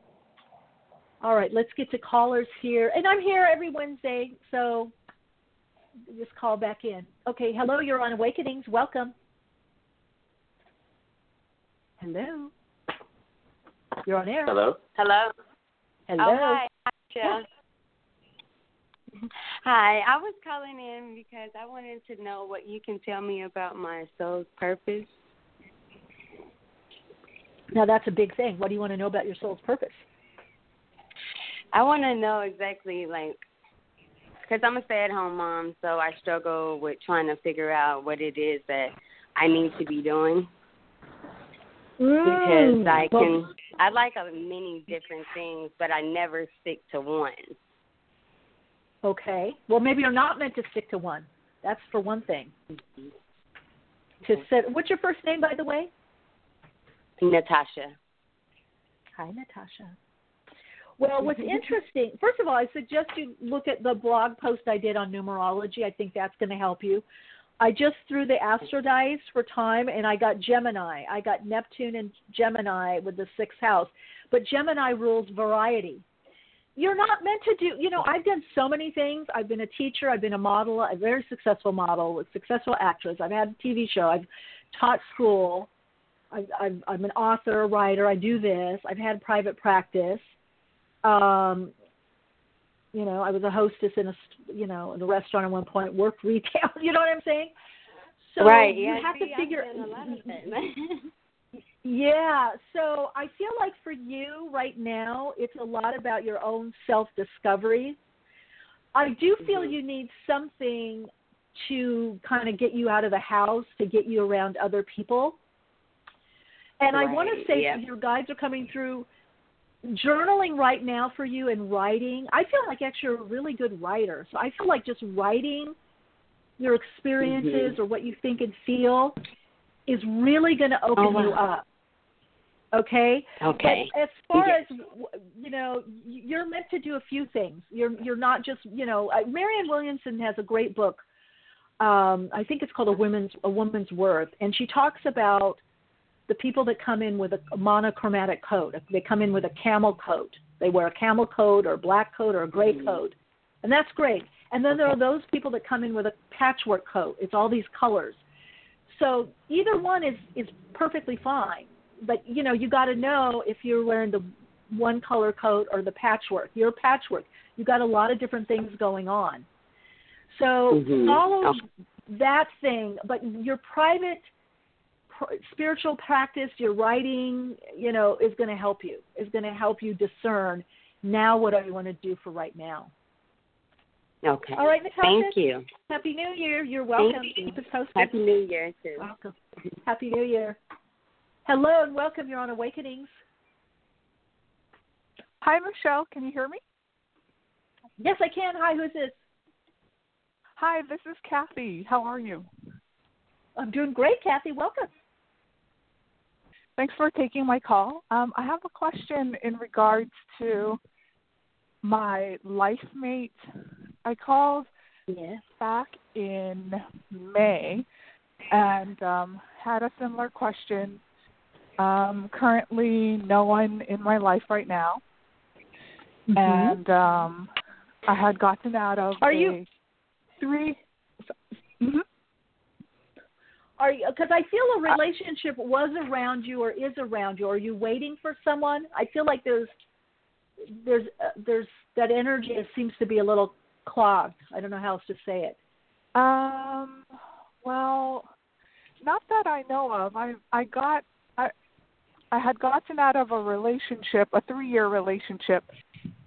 All right, let's get to callers here, and I'm here every Wednesday, so just call back in. Okay, hello, you're on Awakenings. Welcome. Hello. You're on air. Hello. Hello. Hello. Oh, hi. Hi, Hi, I was calling in because I wanted to know what you can tell me about my soul's purpose. Now that's a big thing. What do you want to know about your soul's purpose? I want to know exactly like because I'm a stay-at-home mom, so I struggle with trying to figure out what it is that I need to be doing. Mm. Because I can, I like a many different things, but I never stick to one. Okay. Well, maybe you're not meant to stick to one. That's for one thing. To mm-hmm. set. What's your first name, by the way? Natasha. Hi, Natasha. Well, what's interesting, first of all, I suggest you look at the blog post I did on numerology. I think that's going to help you. I just threw the astro dice for time and I got Gemini. I got Neptune and Gemini with the sixth house. But Gemini rules variety. You're not meant to do you know i've done so many things. I've been a teacher. I've been a model a very successful model a successful actress. I've had a tv show. I've taught school. I've, I've, i'm an author a writer. I do this. I've had private practice. Um you know i was a hostess in a you know in a restaurant at one point worked retail you know what i'm saying? So right. you Yeah, have see, to figure yeah, so I feel like for you right now, it's a lot about your own self discovery. I do feel Mhm. you need something to kind of get you out of the house, to get you around other people. And I want to say yeah. your guides are coming through journaling right now for you and writing. I feel like actually you're a really good writer. So I feel like just writing your experiences Mhm. or what you think and feel is really going to open Oh, wow. you up. Okay? okay. But as far Yes. as you know, you're meant to do a few things. You're you're not just you know. Marianne Williamson has a great book. Um, I think it's called a woman's a woman's worth, and she talks about the people that come in with a monochromatic coat. They come in with a camel coat. They wear a camel coat or a black coat or a gray Mhm. coat, and that's great. And then there are those people that come in with a patchwork coat. It's all these colors. So either one is is perfectly fine. But you know, you got to know if you're wearing the one color coat or the patchwork. You're patchwork. You got a lot of different things going on. So Mhm. follow that thing, but your private pr- spiritual practice, your writing, you know, is going to help you. Is going to help you discern now what I want to do for right now. Okay. All right, Natasha. Thank you. Happy New Year. You're welcome. Thank you. Keep us posted. Happy New Year too. Welcome. Happy New Year. Hello and welcome. You're on Awakenings. Hi, Michele. Can you hear me? Yes, I can. Hi, who's this? Hi, this is Kathy. How are you? I'm doing great, Kathy. Welcome. Thanks for taking my call. Um, I have a question in regards to my life mate. I called Yes. back in May and um, had a similar question. Um, currently, no one in my life right now, Mm-hmm. and um, I had gotten out of Are you- three. mhm. Are you? Because I feel a relationship was around you or is around you. Are you waiting for someone? I feel like there's there's uh, there's that energy that seems to be a little clogged. I don't know how else to say it. Um. Well, not that I know of. I I got I had gotten out of a relationship, a three-year relationship,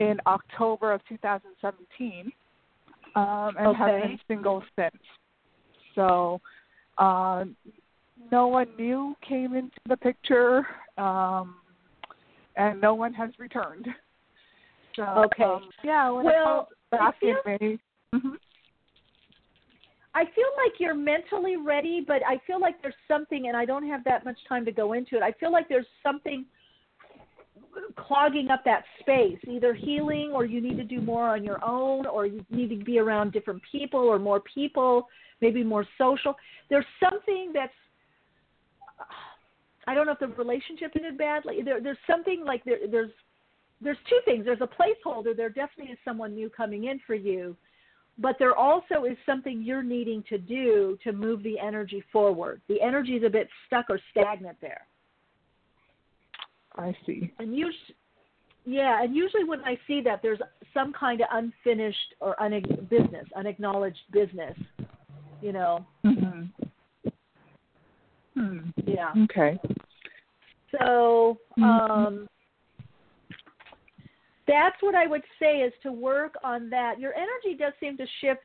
in October of 2017, um, and have been single since. So, uh, no one new came into the picture, um, and no one has returned. So, Okay. um, yeah. When Well, I called back I in feel- May. mhm. I feel like you're mentally ready, but I feel like there's something, and I don't have that much time to go into it. I feel like there's something clogging up that space, either healing or you need to do more on your own, or you need to be around different people or more people, maybe more social. There's something that's I don't know if the relationship ended badly. There, there's something like there, there's there's two things. There's a placeholder. There definitely is someone new coming in for you, but there also is something you're needing to do to move the energy forward. The energy is a bit stuck or stagnant there. I see. And usually, yeah, and usually when I see that, there's some kind of unfinished or une- business, unacknowledged business. You know, Mhm. Hmm. yeah. Okay. So Mhm. um, that's what I would say is to work on that. Your energy does seem to shift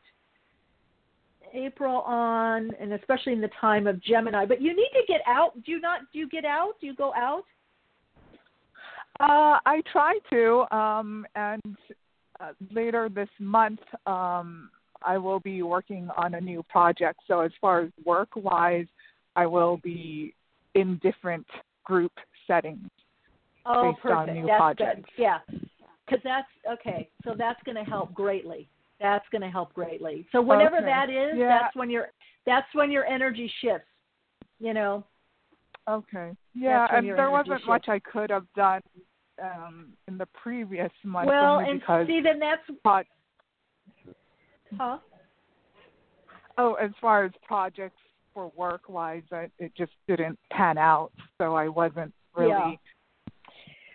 April on, and especially in the time of Gemini. But you need to get out. Do you not? Do you get out? Do you go out? Uh, I try to, um, and uh, later this month, um, I will be working on a new project. So as far as work wise, I will be in different group settings. Oh, Based on new that's projects. good. Yeah, because that's okay. So that's going to help greatly. That's going to help greatly. So whenever Okay. that is, Yeah. that's when your that's when your energy shifts. You know. Okay. Yeah, and there wasn't much. I could have done um, in the previous month. well, and see, then that's pro- huh? oh, as far as projects for work wise, it just didn't pan out, so I wasn't really.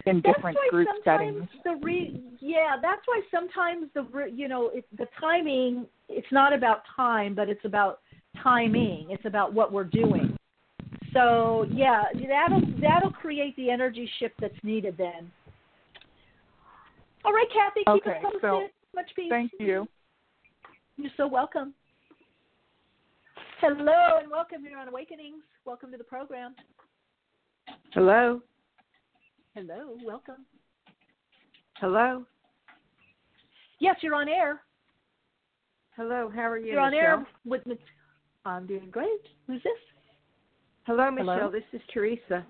In That's different why group sometimes settings. the re yeah, that's why sometimes the re, you know it, the timing. It's not about time, but it's about timing. It's about what we're doing. So yeah, that'll that'll create the energy shift that's needed then. All right, Kathy, keep Okay, us posted. so Much peace. Thank you. You're so welcome. Hello and welcome here on Awakenings. Welcome to the program. Hello? Hello, welcome. Hello? Yes, you're on air. Hello, how are you? You're on Michele? air with me. I'm doing great. Who's this? Hello, Hello? Michele. This is Teresa.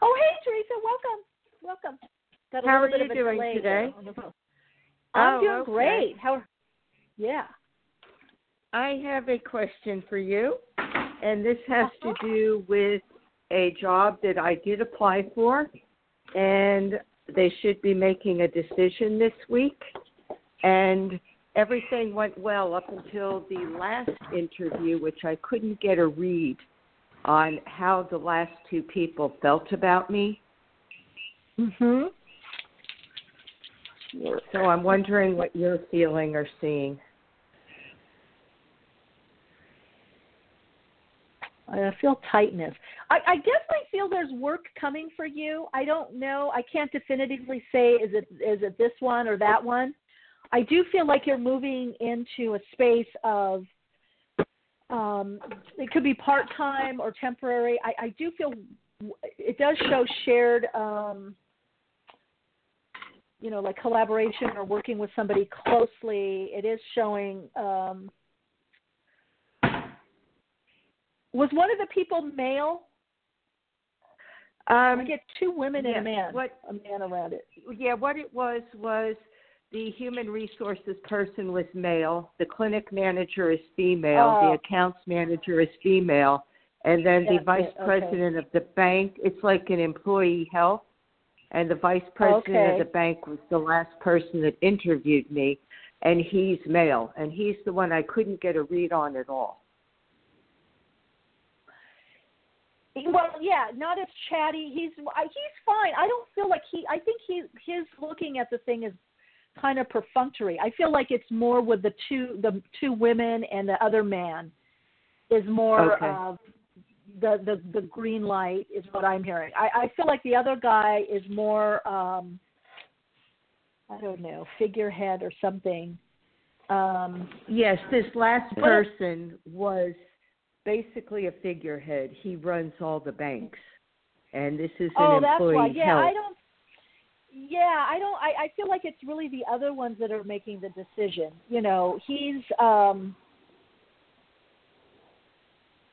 Oh, hey, Teresa. Welcome. Welcome. Got a How little are bit you of a doing today? there on the phone. I'm Oh, doing okay. great. How? Yeah. I have a question for you, and this has Uh-huh. to do with a job that I did apply for, and they should be making a decision this week. And everything went well up until the last interview, which I couldn't get a read on how the last two people felt about me. Mhm. So I'm wondering what you're feeling or seeing. I feel tightness. I, I definitely feel there's work coming for you. I don't know. I can't definitively say is it is it this one or that one. I do feel like you're moving into a space of um, it could be part time or temporary. I, I do feel it does show shared um, you know like collaboration or working with somebody closely. It is showing um, was one of the people male? I Um, get two women and a man. what- a man around it. yeah, what it was was the human resources person was male, the clinic manager is female, Oh. the accounts manager is female, and then the vice it, okay. president of the bank, it's like an employee health, and the vice president Okay. of the bank was the last person that interviewed me, and he's male, and he's the one I couldn't get a read on at all. Well, yeah, not as chatty. He's he's fine. I don't feel like he. I think he his looking at the thing is kind of perfunctory. I feel like it's more with the two the two women and the other man is more Okay. of the the the green light is what I'm hearing. I I feel like the other guy is more um I don't know figurehead or something. Um Yes, this last person was basically a figurehead. He runs all the banks, and this is an oh, that's why. Yeah, health. I don't. Yeah, I don't. I, I feel like it's really the other ones that are making the decision. You know, he's. um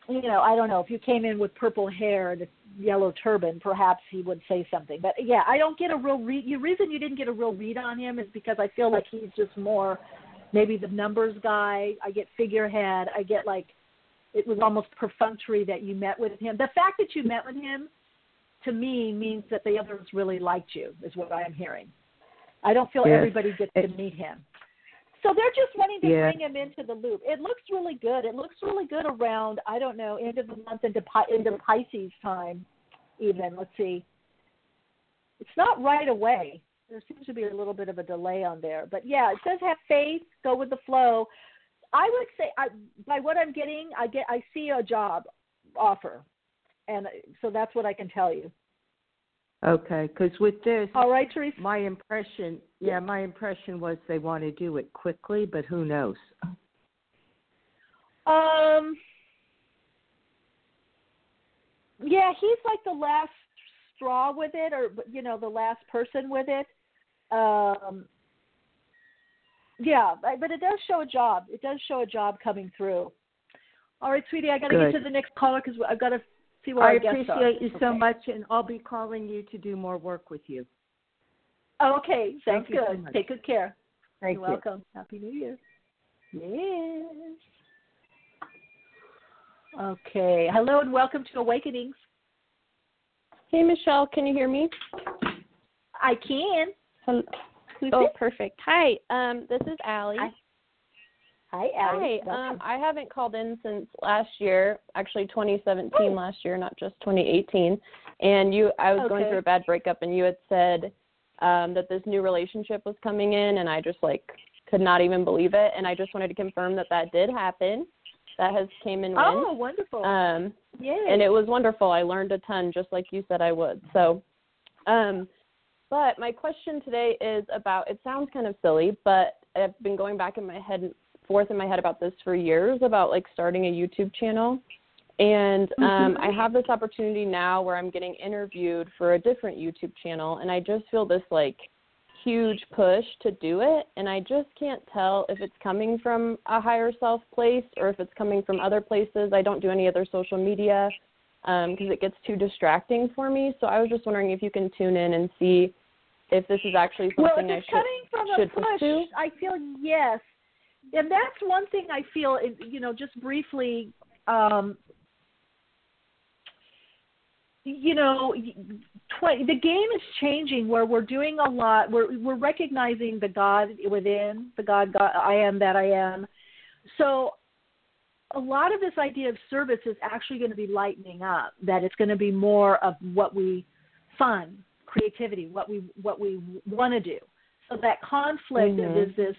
You know, I don't know if you came in with purple hair and a yellow turban, perhaps he would say something. But yeah, I don't get a real read. The reason you didn't get a real read on him is because I feel like he's just more maybe the numbers guy. I get figurehead. I get like it was almost perfunctory that you met with him. The fact that you met with him to me means that the others really liked you is what I'm hearing. I don't feel Yes. everybody gets to meet him. So they're just wanting to Yeah. bring him into the loop. It looks really good. It looks really good around I don't know end of the month into into Pisces time, even. Let's see. It's not right away. There seems to be a little bit of a delay on there, but yeah, it says have faith, go with the flow. I would say, I, by what I'm getting, I get I see a job offer, and so that's what I can tell you. Okay, because with this, All right, Teresa. my impression, yeah, my impression was they want to do it quickly, but who knows? Um, yeah, he's like the last straw with it, or you know, the last person with it. Um, yeah, but but it does show a job. It does show a job coming through. All right, sweetie, I got to get to the next caller because I've got to see where I our guests are. appreciate you so much, and I'll be calling you to do more work with you. Okay, sounds Thank you so much. Take good care. Thank You're you. welcome. Happy New Year. Yes. Okay. Hello and welcome to Awakenings. Hey, Michele, can you hear me? I can. Hello. Who's Oh, it? perfect. Hi, um, this is Allie. Hi, Hi, Allie. Hi. Um, I haven't called in since last year, actually 2017 last year, not just 2018. And you, I was going through a bad breakup, and you had said um, that this new relationship was coming in, and I just like could not even believe it. And I just wanted to confirm that that did happen. That has came in. oh, wonderful. Um, Yay. and it was wonderful. I learned a ton, just like you said I would. So, um, but my question today is about. It sounds kind of silly, but I've been going back in my head, forth in my head about this for years, about like starting a YouTube channel. And um, I have this opportunity now where I'm getting interviewed for a different YouTube channel, and I just feel this like huge push to do it, and I just can't tell if it's coming from a higher self place or if it's coming from other places. I don't do any other social media because it gets too distracting for me. So I was just wondering if you can tune in and see if this is actually well, something I should. coming from a should push, pursue? I feel yes, and that's one thing I feel. You know, just briefly, um, you know, tw- the game is changing where we're doing a lot. We're we're recognizing the God within, the God, God I am that I am. So a lot of this idea of service is actually going to be lightening up. That it's going to be more of what we fun, creativity, what we what we want to do. So that conflict Mhm. is this,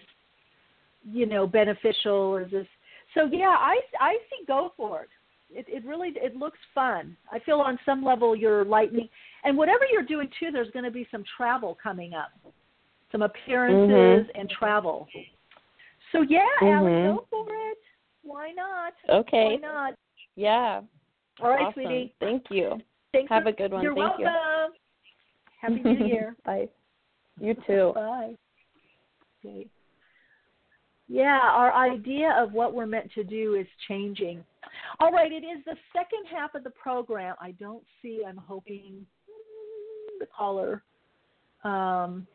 you know, beneficial or is this? So yeah, I I see go for it. It it really it looks fun. I feel on some level you're lightening, and whatever you're doing too, there's going to be some travel coming up, some appearances and travel. So yeah, Alex, Mhm. go for it. Why not? Okay. Why not? Yeah. All right, awesome. sweetie. Thank you. Thanks Have for- a good one. You're Thank you. welcome. Happy New Year. Bye. You too. Bye. Okay. Yeah, our idea of what we're meant to do is changing. All right, it is the second half of the program. I don't see, I'm hoping, the caller. Um,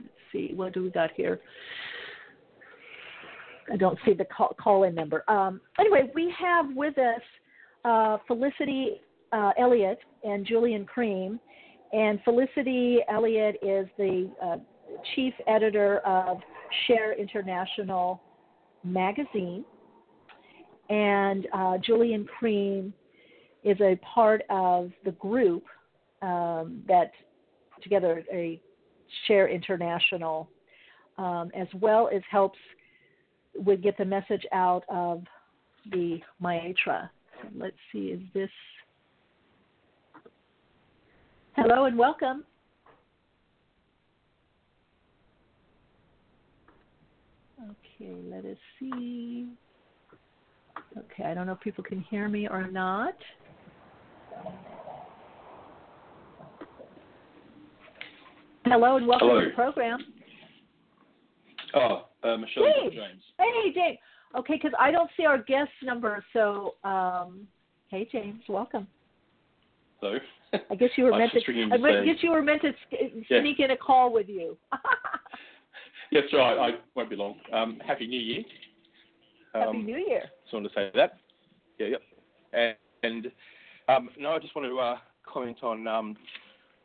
let's see, what do we got here? I don't see the call, call in number. Um, anyway, we have with us uh, Felicity uh, Eliot and Julian Creme. And Felicity Eliot is the uh, chief editor of Share International magazine. And uh, Julian Creme is a part of the group um, that together a Share International, um, as well as helps would get the message out of the Maitreya. Let's see, is this Hello and welcome. Okay, let us see. Okay, I don't know if people can hear me or not. Hello and welcome Hello. to the program. Oh, uh, Michele James. James. Hey, James. Okay, because I don't see our guest number, so um, hey, James, welcome. Hello. I guess you were meant to. ringing I to say- guess you were meant to Yeah. sneak in a call with you. yes, right. I won't be long. Um, Happy New Year. Um, Happy New Year. Just wanted to say that. Yeah, yep. And, and um, no, I just wanted to uh, comment on um,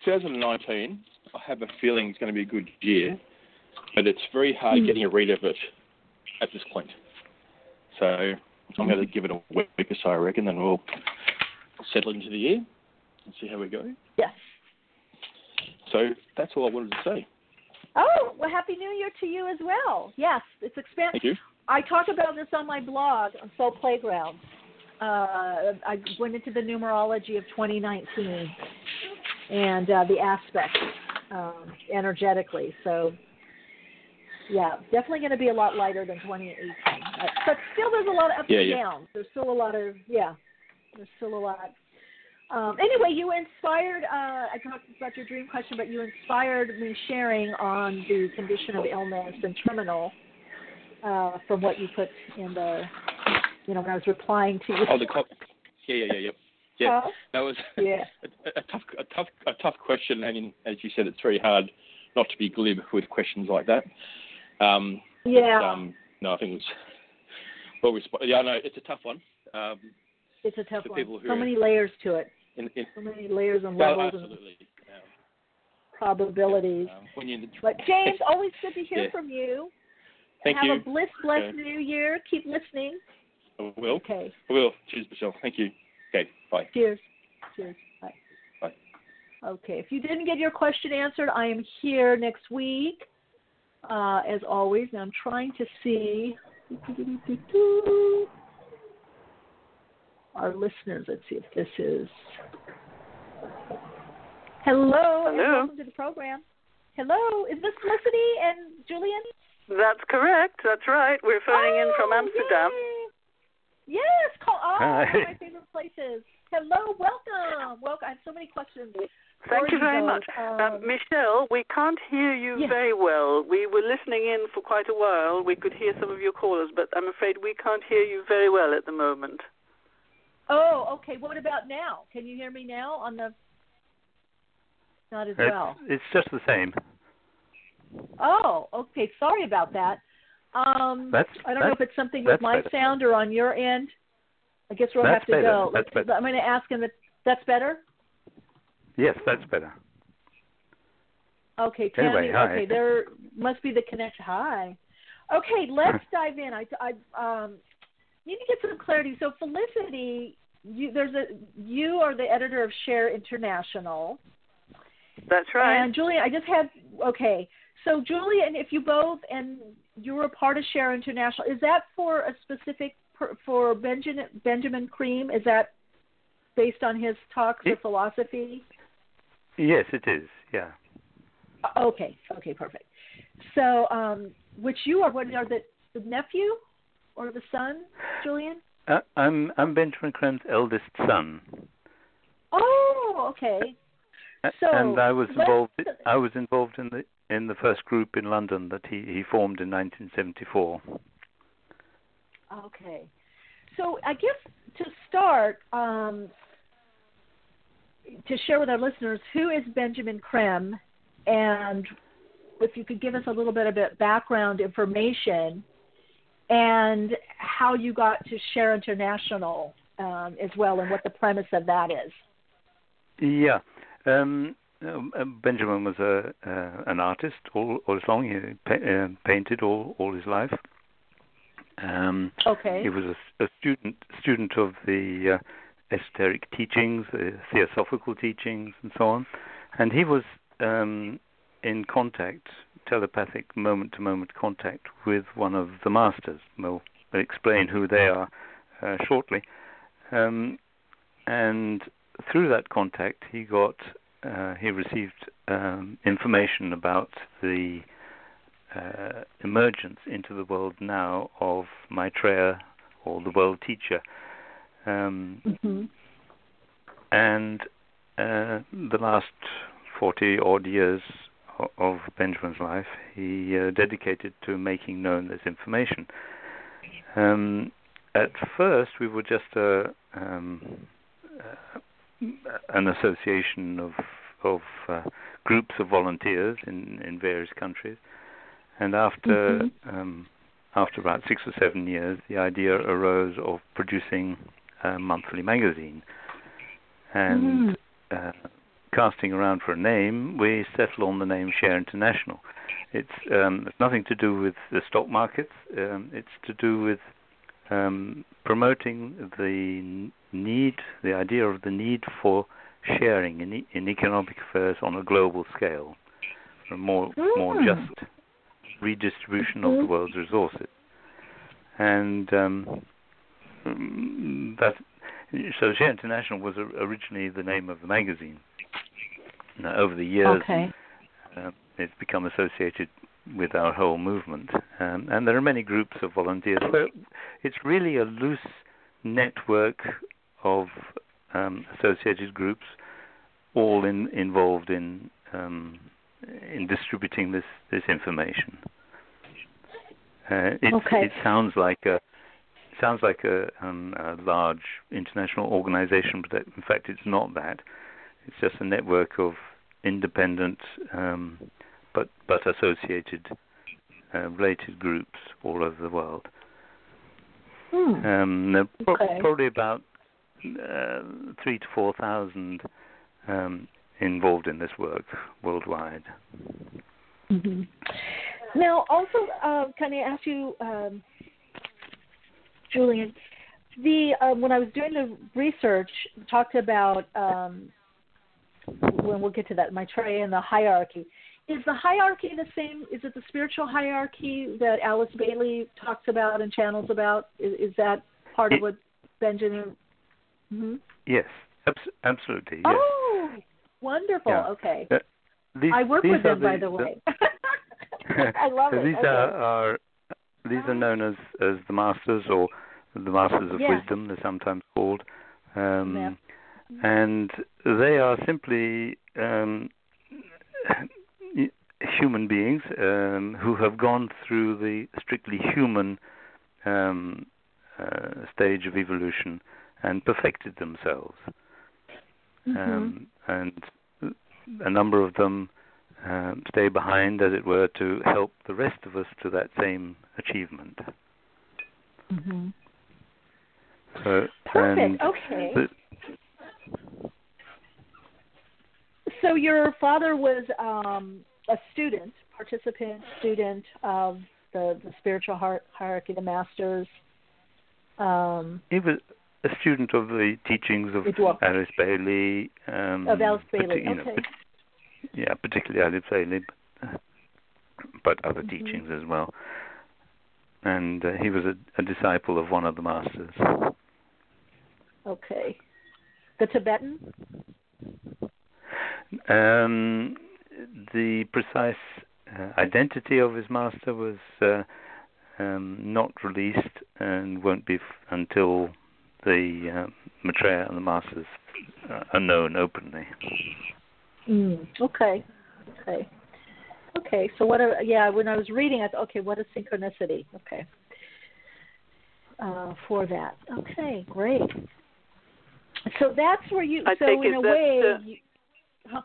2019. I have a feeling it's going to be a good year, but it's very hard Hmm. getting a read of it at this point. So I'm going to give it a week or so, I reckon, then we'll settle into the year and see how we go. Yes. So that's all I wanted to say. Oh, well, Happy New Year to you as well. Yes, it's expand. Thank you. I talk about this on my blog on Soul Playground. Uh, I went into the numerology of 2019 and uh, the aspects um, energetically. So, yeah, definitely going to be a lot lighter than 2018. Uh, but still, there's a lot of ups Yeah, and yeah. downs. There's still a lot of yeah. There's still a lot. Um, anyway, you inspired. Uh, I talked about your dream question, but you inspired me sharing on the condition of illness and terminal uh, from what you put in the, you know, when I was replying to you. Oh, the yeah, yeah, yeah, yeah. Yeah, Huh? that was Yeah. a, a tough, a tough, a tough question, and as you said, it's very hard not to be glib with questions like that. Um, Yeah. but, um, no, I think it was well Yeah, no, it's a tough one. Um, it's a tough one. So many layers to it. in, in, So many layers and levels. And, absolutely. Um, probabilities. Um, when you But James, always good to hear Yeah. from you. Thank Have you. Have a bliss blessed Okay. new year. Keep listening. I will. Okay. I will. Cheers, Michele. Thank you. Okay. Bye. Cheers. Cheers. Bye. Bye. Okay. If you didn't get your question answered, I am here next week, uh, as always. Now I'm trying to see our listeners. Let's see if this is. Hello. Hello. Welcome to the program. Hello. Is this Felicity and Julian? That's correct. That's right. We're phoning in from Oh, Amsterdam. yay. Yes. Call. Oh, one of Hi. my favorite places. Hello. Welcome. Welcome. I have so many questions. Thank you very much. um, Uh, Michele, we can't hear you Yes. very well. We were listening in for quite a while. We could hear some of your callers, but I'm afraid we can't hear you very well at the moment. Oh, okay. What about now? Can you hear me now on the? Not as It's, well. it's just the same. Oh, okay. Sorry about that. Um, That's I don't know if it's something with my better. sound or on your end. I guess we'll That's have to better. go. That's Let's- better. I'm going to ask him if that's better. Yes, that's better. Okay, Tammy. Anyway, hi. Okay, there must be the connection. Hi. Okay, let's dive in. I, I um, need to get some clarity. So, Felicity, you there's a you are the editor of Share International. That's right. And Julian, I just had okay. So Julian, if you both and you're a part of Share International, is that for a specific per- for Benjamin Benjamin Creme? Is that based on his talks or philosophy? Yes, it is. Yeah. Uh, Okay, okay, perfect. So, um, which you are? What are the, the nephew or the son, Julian? Uh, I'm I'm Benjamin Creme's eldest son, Oh, okay. So, and I was involved. I was involved in the in the first group in London that he, he formed in 1974. Okay. So I guess to start, um, to share with our listeners, who is Benjamin Creme, and if you could give us a little bit of background information, and how you got to Share International um, as well, and what the premise of that is. Yeah. Um, um, Benjamin was a uh, an artist all all his long. He pa- uh, painted all all his life. Um, Okay. He was a, a student student of the uh, esoteric teachings, the theosophical teachings, and so on. And he was um, in contact, telepathic, moment-to-moment contact with one of the masters. We'll explain who they are uh, shortly. Um, and through that contact, he got uh, he received um, information about the uh, emergence into the world now of Maitreya or the world teacher. Um, Mm-hmm. and uh, the last 40 odd years of Benjamin's life, he uh, dedicated to making known this information. Um, at first, we were just a, um, uh, an association of of uh, groups of volunteers in, in various countries, and after Mhm. um, after about six or seven years, the idea arose of producing monthly magazine. And uh, casting around for a name, we settled on the name Share International. It's um, it's nothing to do with the stock markets. Um, it's to do with um, promoting the need, the idea of the need for sharing in, e- in economic affairs on a global scale, a more more Mm. just redistribution of the Mhm. world's resources. And um, that so Share International was originally the name of the magazine. Now, over the years, Okay. uh, it's become associated with our whole movement. Um, and there are many groups of volunteers. But it's really a loose network of um, associated groups, all in, involved in um, in distributing this this information. Uh, it, Okay. it sounds like a sounds like a, um, a large international organization, but in fact, it's not that. It's just a network of independent um, but but associated uh, related groups all over the world. Hmm. Um, there are pro- Okay. probably about uh, three to four thousand um, involved in this work worldwide. Mm-hmm. Now, also, uh, can I ask you, um, Julian? The um, when I was doing the research, talked about um, when we'll get to that Maitreya and the hierarchy. Is the hierarchy the same? Is it the spiritual hierarchy that Alice Bailey talks about and channels about? Is, is that part of what Benjamin? Mm-hmm. Yes, absolutely. Yes. Oh, wonderful. Yeah. Okay. Uh, these, I work with them, the, by the way. I love so it. These okay. are, are these are known as as the masters or the masters of Yeah. wisdom. They're sometimes called, um, Yeah. and they are simply um, human beings um, who have gone through the strictly human um, uh, stage of evolution and perfected themselves. Mm-hmm. Um, and a number of them um, stay behind, as it were, to help the rest of us to that same achievement. hmm So, Perfect. Okay. the- So your father was um, a student, participant, student of the, the spiritual hier- hierarchy, the masters. Um, he was a student of the teachings of. Alice Bailey. Um, of Alice Bailey. you know, okay. yeah, particularly Alice Bailey, but, uh, other Mhm. teachings as well. And uh, he was a, a disciple of one of the masters. Okay. The Tibetan. Um, the precise uh, identity of his master was uh, um, not released and won't be f- until the uh, Maitreya and the masters uh, are known openly. Mm, okay. Okay. Okay. So what? A, yeah. When I was reading, I thought, okay, what a synchronicity. Okay. Uh, for that. Okay. Great. So that's where you. I so in a way. you, huh?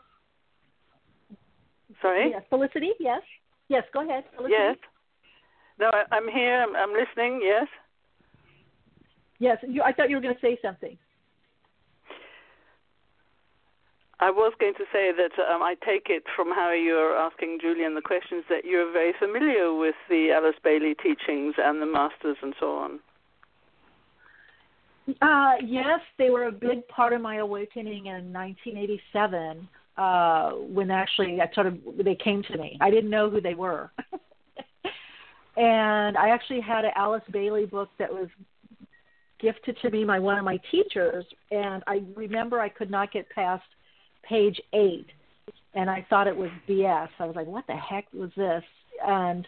Sorry? Yes. Felicity. Yes. Yes. Go ahead. Felicity. Yes. No, I, I'm here. I'm, I'm listening. Yes. Yes. You, I thought you were going to say something. I was going to say that um, I take it from how you're asking Julian the questions that you're very familiar with the Alice Bailey teachings and the masters and so on. Uh, yes, they were a big part of my awakening in 1987. Uh, when actually I sort of they came to me. I didn't know who they were, and I actually had an Alice Bailey book that was gifted to me by one of my teachers, and I remember I could not get past page eight, and I thought it was BS. I was like, "What the heck was this?" And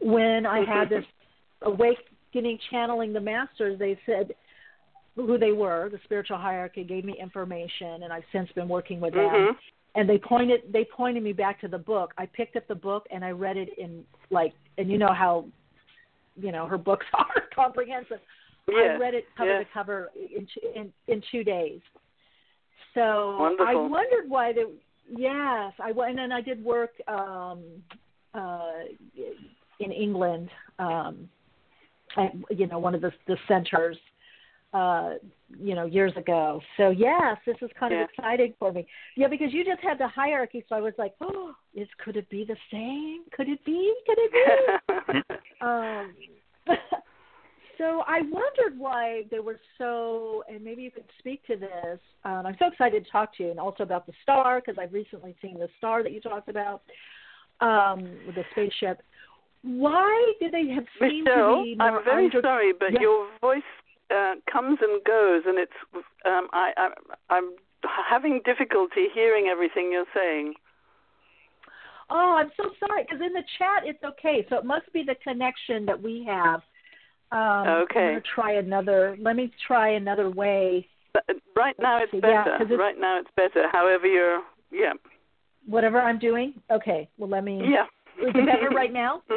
when I had this awakening channeling the masters, they said who they were, the spiritual hierarchy gave me information and I've since been working with them. Mhm. And they pointed they pointed me back to the book. I picked up the book and I read it in like and you know how you know her books are comprehensive. I read it cover to cover in two, in in 2 days. So I wondered why they yes, I wa- and then I did work um uh in England um at you know one of the the centers uh you know years ago. So yes this is kind Yeah. of exciting for me. Yeah because you just had the hierarchy so i was like oh is could it be the same? Could it be? Could it be? Um so i wondered why they were so and maybe you could speak to this. Um i'm so excited to talk to you and also about the star because i've recently seen the star that you talked about um with the spaceship. Why do they have seemed Michelle, to be I'm very under- sorry, but Yes. your voice uh, comes and goes, and it's um, I, I, I'm having difficulty hearing everything you're saying. Oh, I'm so sorry. Because in the chat, it's okay. So it must be the connection that we have. Um, Okay. I'm gonna try another. Let me try another way. But uh, right now it's Yeah, it's- right now it's better. However, you're yeah Whatever I'm doing. Okay. Well, let me. yeah. Is it better right now?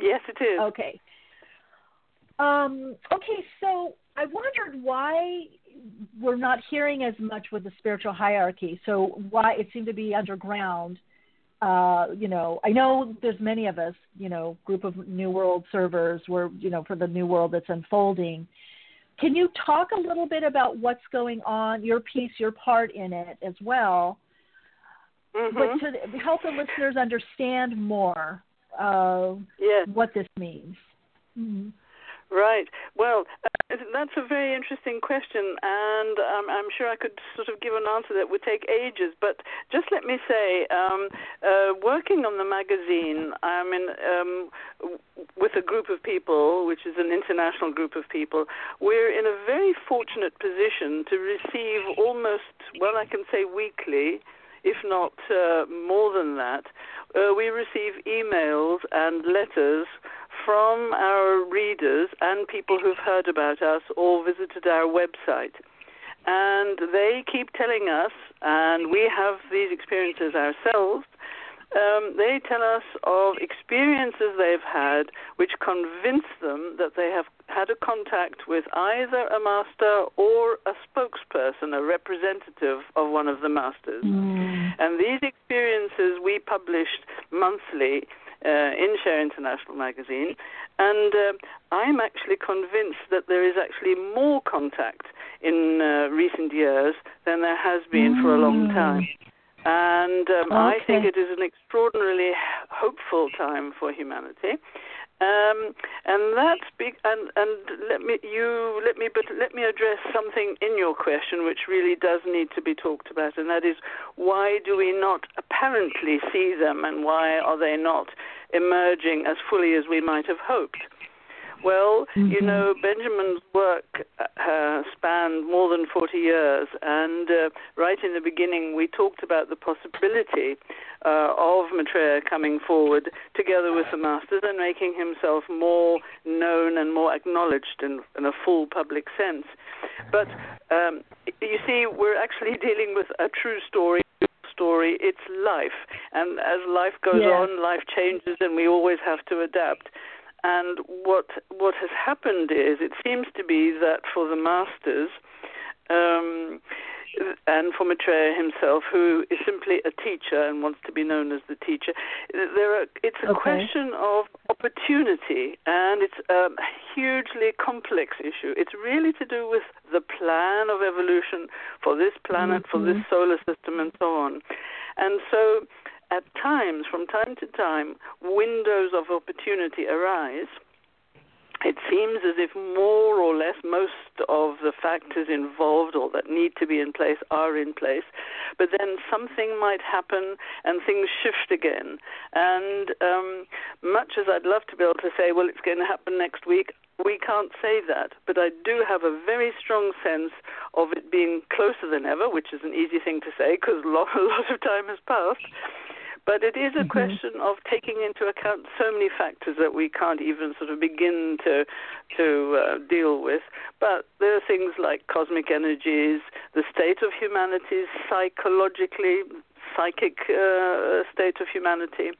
Yes, it is. Okay. Um, okay, so I wondered why we're not hearing as much with the spiritual hierarchy. So why it seemed to be underground. Uh, you know, I know there's many of us, you know, group of New World servers were, you know, for the New World that's unfolding. Can you talk a little bit about what's going on, your piece, your part in it as well? Mm-hmm. but to help the listeners understand more uh, yes. what this means. Mm-hmm. Right. Well, uh, that's a very interesting question, and um, I'm sure I could sort of give an answer that would take ages. But just let me say, um, uh, working on the magazine, I'm in um, with a group of people, which is an international group of people. We're in a very fortunate position to receive almost, well, I can say weekly if not uh, more than that, uh, we receive emails and letters from our readers and people who've heard about us or visited our website. And they keep telling us, and we have these experiences ourselves, um, they tell us of experiences they've had which convince them that they have had a contact with either a master or a spokesperson, a representative of one of the masters. Mm. And these experiences we published monthly uh, in Share International magazine, and uh, I'm actually convinced that there is actually more contact in uh, recent years than there has been for a long time. And um, Okay. I think it is an extraordinarily hopeful time for humanity. Um, and that's big. And, and let me you let me but let me address something in your question which really does need to be talked about, and that is why do we not apparently see them, and why are they not emerging as fully as we might have hoped? Well, you Mhm. know, Benjamin's work uh, spanned more than 40 years, and uh, right in the beginning, we talked about the possibility uh, of Maitreya coming forward together with the masters and making himself more known and more acknowledged in, in a full public sense. But um, you see, we're actually dealing with a true story. Story, it's life, and as life goes Yeah. on, life changes, and we always have to adapt. And what what has happened is, it seems to be that for the masters, um, and for Maitreya himself, who is simply a teacher and wants to be known as the teacher, there are, it's a Okay. question of opportunity, and it's a hugely complex issue. It's really to do with the plan of evolution for this planet, for this Mhm. solar system, and so on. And so, at times, from time to time, windows of opportunity arise. It seems as if more or less most of the factors involved or that need to be in place are in place, but then something might happen and things shift again. And um, much as I'd love to be able to say, well, it's going to happen next week, we can't say that. But I do have a very strong sense of it being closer than ever, which is an easy thing to say because a lot, a lot of time has passed. But it is a Mhm. question of taking into account so many factors that we can't even sort of begin to to uh, deal with. But there are things like cosmic energies, the state of humanity psychologically, psychic uh, state of humanity.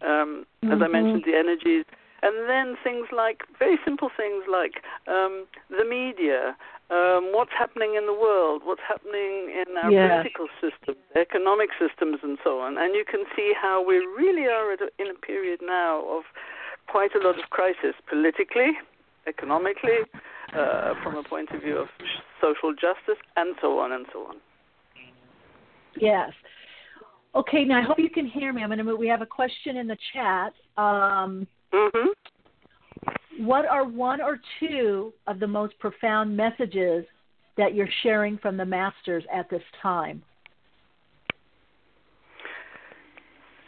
Um, As I Mhm. mentioned, the energies, and then things like very simple things like um, the media, um, what's happening in the world, what's happening in our Yes. political systems, economic systems, and so on. And you can see how we really are at a, in a period now of quite a lot of crisis politically, economically, uh, from a point of view of social justice, and so on and so on. Yes. Okay, now I hope you can hear me. I'm gonna. We have a question in the chat. Um, hmm what are one or two of the most profound messages that you're sharing from the masters at this time?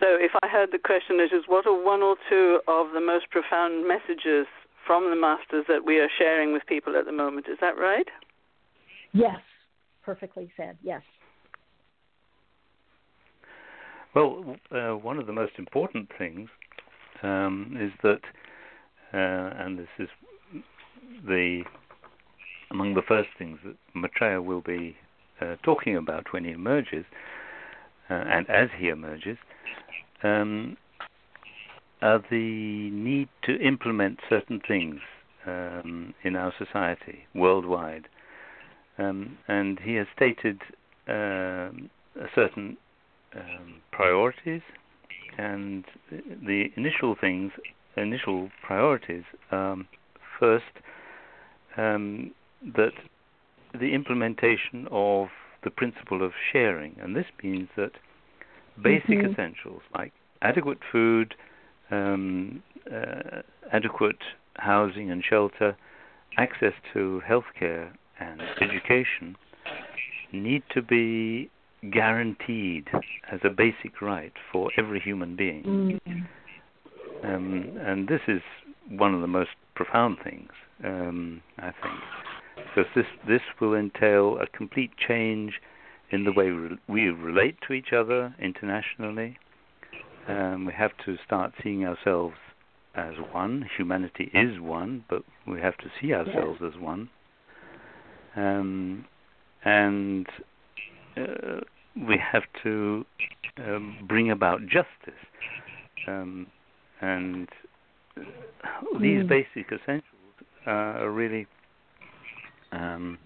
So, if I heard the question, it is what are one or two of the most profound messages from the masters that we are sharing with people at the moment? Is that right? Yes, perfectly said. Yes. Well, uh, one of the most important things um, is that, and this is the among the first things that Maitreya will be uh, talking about when he emerges, uh, and as he emerges, um, are the need to implement certain things um, in our society worldwide. Um, and he has stated a certain um, priorities, and the initial things, initial priorities, um, first, um, that the implementation of the principle of sharing, and this means that basic Mhm. essentials like adequate food, um, uh, adequate housing and shelter, access to healthcare and education need to be guaranteed as a basic right for every human being. Mm. Um, and this is one of the most profound things, um, I think, because this this will entail a complete change in the way we relate to each other internationally. Um, we have to start seeing ourselves as one. Humanity is one, but we have to see ourselves as one. Um, and uh, we have to um, bring about justice. Um, and uh, these Mm. basic essentials uh, are really um,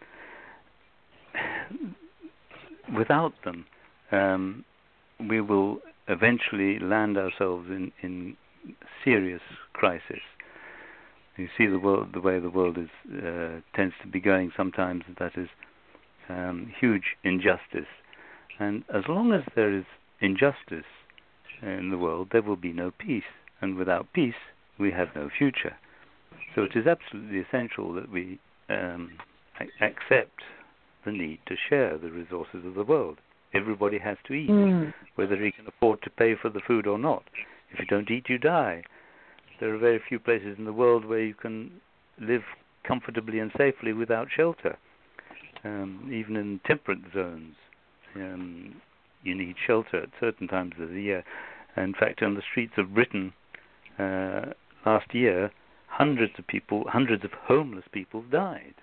without them um, we will eventually land ourselves in, in serious crisis. You see the world, the way the world is uh, tends to be going. Sometimes that is um, huge injustice, and as long as there is injustice in the world, there will be no peace, and without peace, we have no future. So it is absolutely essential that we um, accept the need to share the resources of the world. Everybody has to eat, Mm. whether he can afford to pay for the food or not. If you don't eat, you die. There are very few places in the world where you can live comfortably and safely without shelter. Um, even in temperate zones, um, you need shelter at certain times of the year. In fact, on the streets of Britain uh, last year, hundreds of people, hundreds of homeless people died.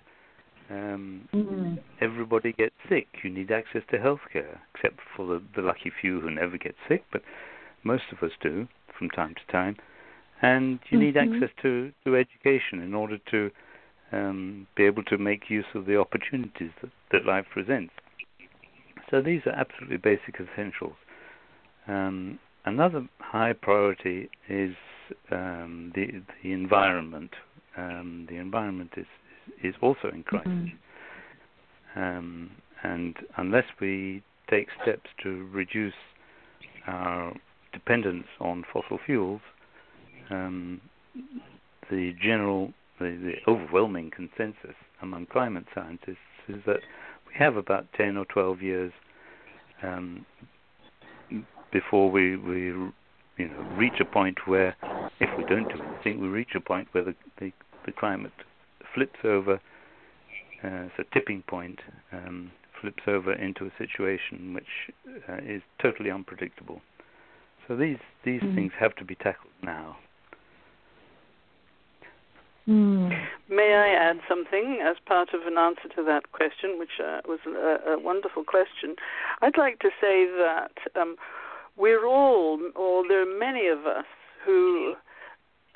Um, Mm. everybody gets sick. You need access to healthcare, except for the, the lucky few who never get sick, but most of us do from time to time. And you need Mhm. access to, to education in order to um, be able to make use of the opportunities that, that life presents. So these are absolutely basic essentials. Um, another high priority is um, the the environment. Um, the environment is is also in crisis. Mhm. Um, and unless we take steps to reduce our dependence on fossil fuels, um, the general, the, the overwhelming consensus among climate scientists is that we have about 10 or 12 years um, before we, we, you know, reach a point where, if we don't do anything, we reach a point where the, the, the climate flips over uh, it's a tipping point, um, flips over into a situation which uh, is totally unpredictable. So these these Mhm. things have to be tackled now. Mm. May I add something as part of an answer to that question, which uh, was a, a wonderful question? I'd like to say that um, we're all, or there are many of us, who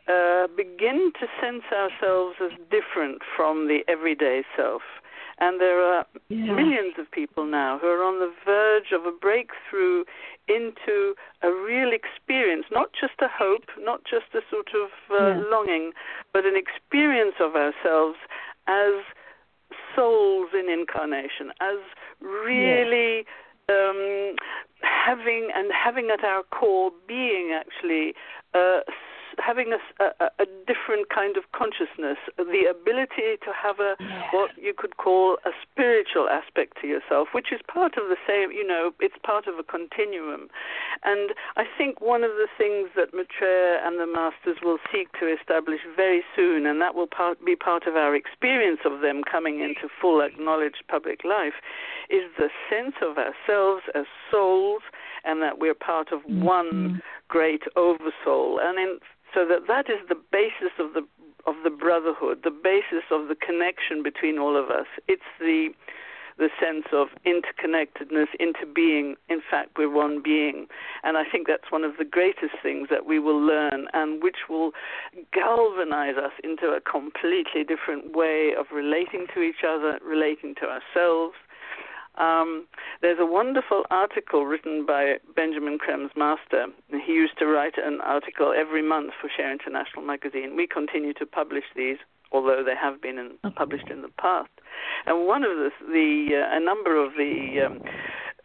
uh, begin to sense ourselves as different from the everyday self. And there are Yeah. millions of people now who are on the verge of a breakthrough into a real experience, not just a hope, not just a sort of uh, Yeah. longing, but an experience of ourselves as souls in incarnation, as really um, having and having at our core being actually uh, having a different kind of consciousness, the ability to have a what you could call a spiritual aspect to yourself, which is part of the same, you know, it's part of a continuum. And I think one of the things that Maitreya and the masters will seek to establish very soon, and that will part, be part of our experience of them coming into full acknowledged public life, is the sense of ourselves as souls and that we're part of mm-hmm. one great oversoul. And in, so that that is the basis of the of the brotherhood, the basis of the connection between all of us. It's the the sense of interconnectedness into being. In fact, we're one being. And I think that's one of the greatest things that we will learn and which will galvanize us into a completely different way of relating to each other, relating to ourselves. Um, there's a wonderful article written by Benjamin Creme's master. He used to write an article every month for Share International magazine. We continue to publish these, although they have been in, published in the past. And one of the, the uh, a number of the um,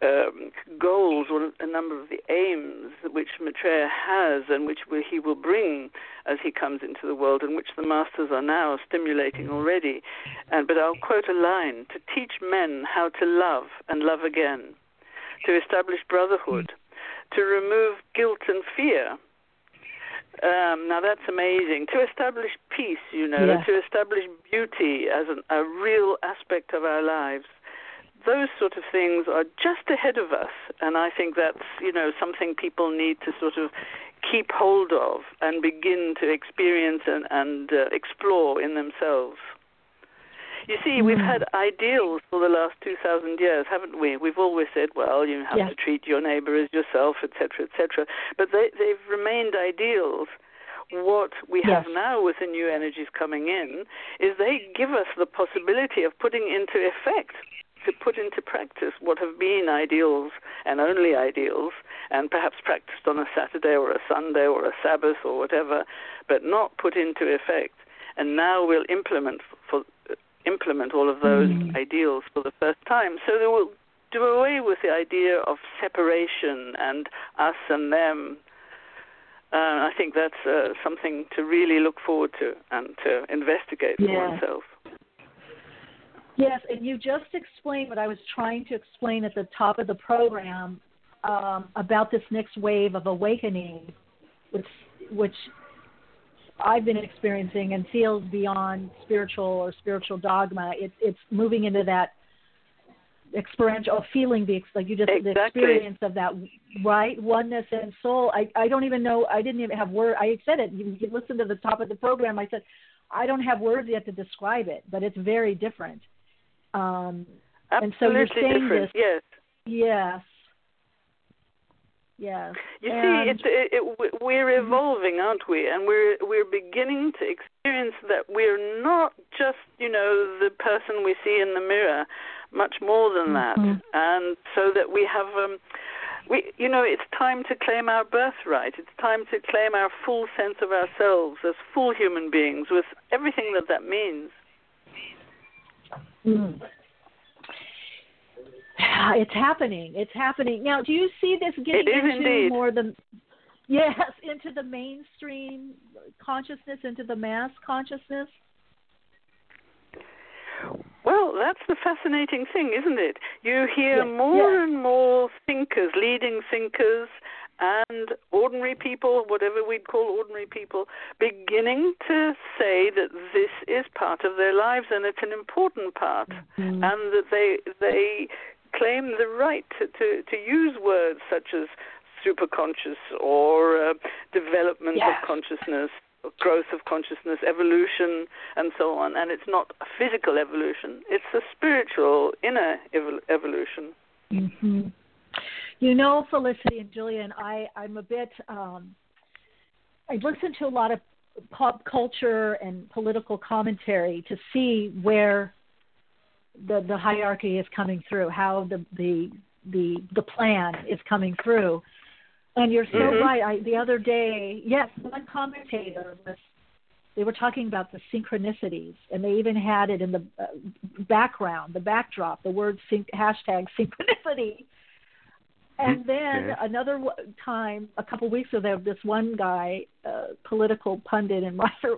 um, goals or a number of the aims which Maitreya has and which he will bring as he comes into the world and which the masters are now stimulating already. And, but I'll quote a line to teach men how to love and love again, to establish brotherhood, to remove guilt and fear. Um, now that's amazing. To establish peace, you know, Yeah. to establish beauty as an, a real aspect of our lives those sort of things are just ahead of us, and I think that's you know something people need to sort of keep hold of and begin to experience and, and uh, explore in themselves. You see, we've had ideals for the last 2,000 years, haven't we? We've always said, well, you have Yes. to treat your neighbor as yourself, etc., etc. But they, they've remained ideals. What we have now with the new energies coming in is they give us the possibility of putting into effect to put into practice what have been ideals and only ideals, and perhaps practiced on a Saturday or a Sunday or a Sabbath or whatever, but not put into effect. And now we'll implement for implement all of those Mm. ideals for the first time. So they will do away with the idea of separation and us and them. Uh, I think that's uh, something to really look forward to and to investigate for Yeah. oneself. Yes, and you just explained what I was trying to explain at the top of the program um, about this next wave of awakening, which which I've been experiencing and feels beyond spiritual or spiritual dogma. It, it's moving into that experiential feeling, the like you just the experience of that right oneness and soul. I I don't even know. I didn't even have word. I said it. You, you listen to the top of the program. I said I don't have words yet to describe it, but it's very different. Um, and so you're Absolutely saying different. this. Yes. Yes. Yes. You And- see, it, it, it, we're evolving, aren't we? And we're we're beginning to experience that we're not just, you know, the person we see in the mirror, much more than that. Mhm. And so that we have, um, we, you know, it's time to claim our birthright. It's time to claim our full sense of ourselves as full human beings, with everything that that means. Mm. It's happening. It's happening. Now, do you see this getting into indeed. more the yes, into the mainstream consciousness, into the mass consciousness? Well, that's the fascinating thing, isn't it? You hear Yes, more yes. and more thinkers, leading thinkers, and ordinary people, whatever we'd call ordinary people, beginning to say that this is part of their lives and it's an important part, Mm. and that they they claim the right to, to, to use words such as superconscious or uh, development of consciousness growth of consciousness, evolution, and so on. And it's not a physical evolution; it's a spiritual inner evol- evolution. hmm You know, Felicity and Julian, I I'm a bit. um I listen to a lot of pop culture and political commentary to see where the the hierarchy is coming through, how the the the the plan is coming through. And you're so Mhm. right. I, the other day, yes, one commentator was. They were talking about the synchronicities, and they even had it in the uh, background, the backdrop, the word sync, hashtag synchronicity. And then Yes. another w- time, a couple weeks ago, this one guy, uh, political pundit and writer,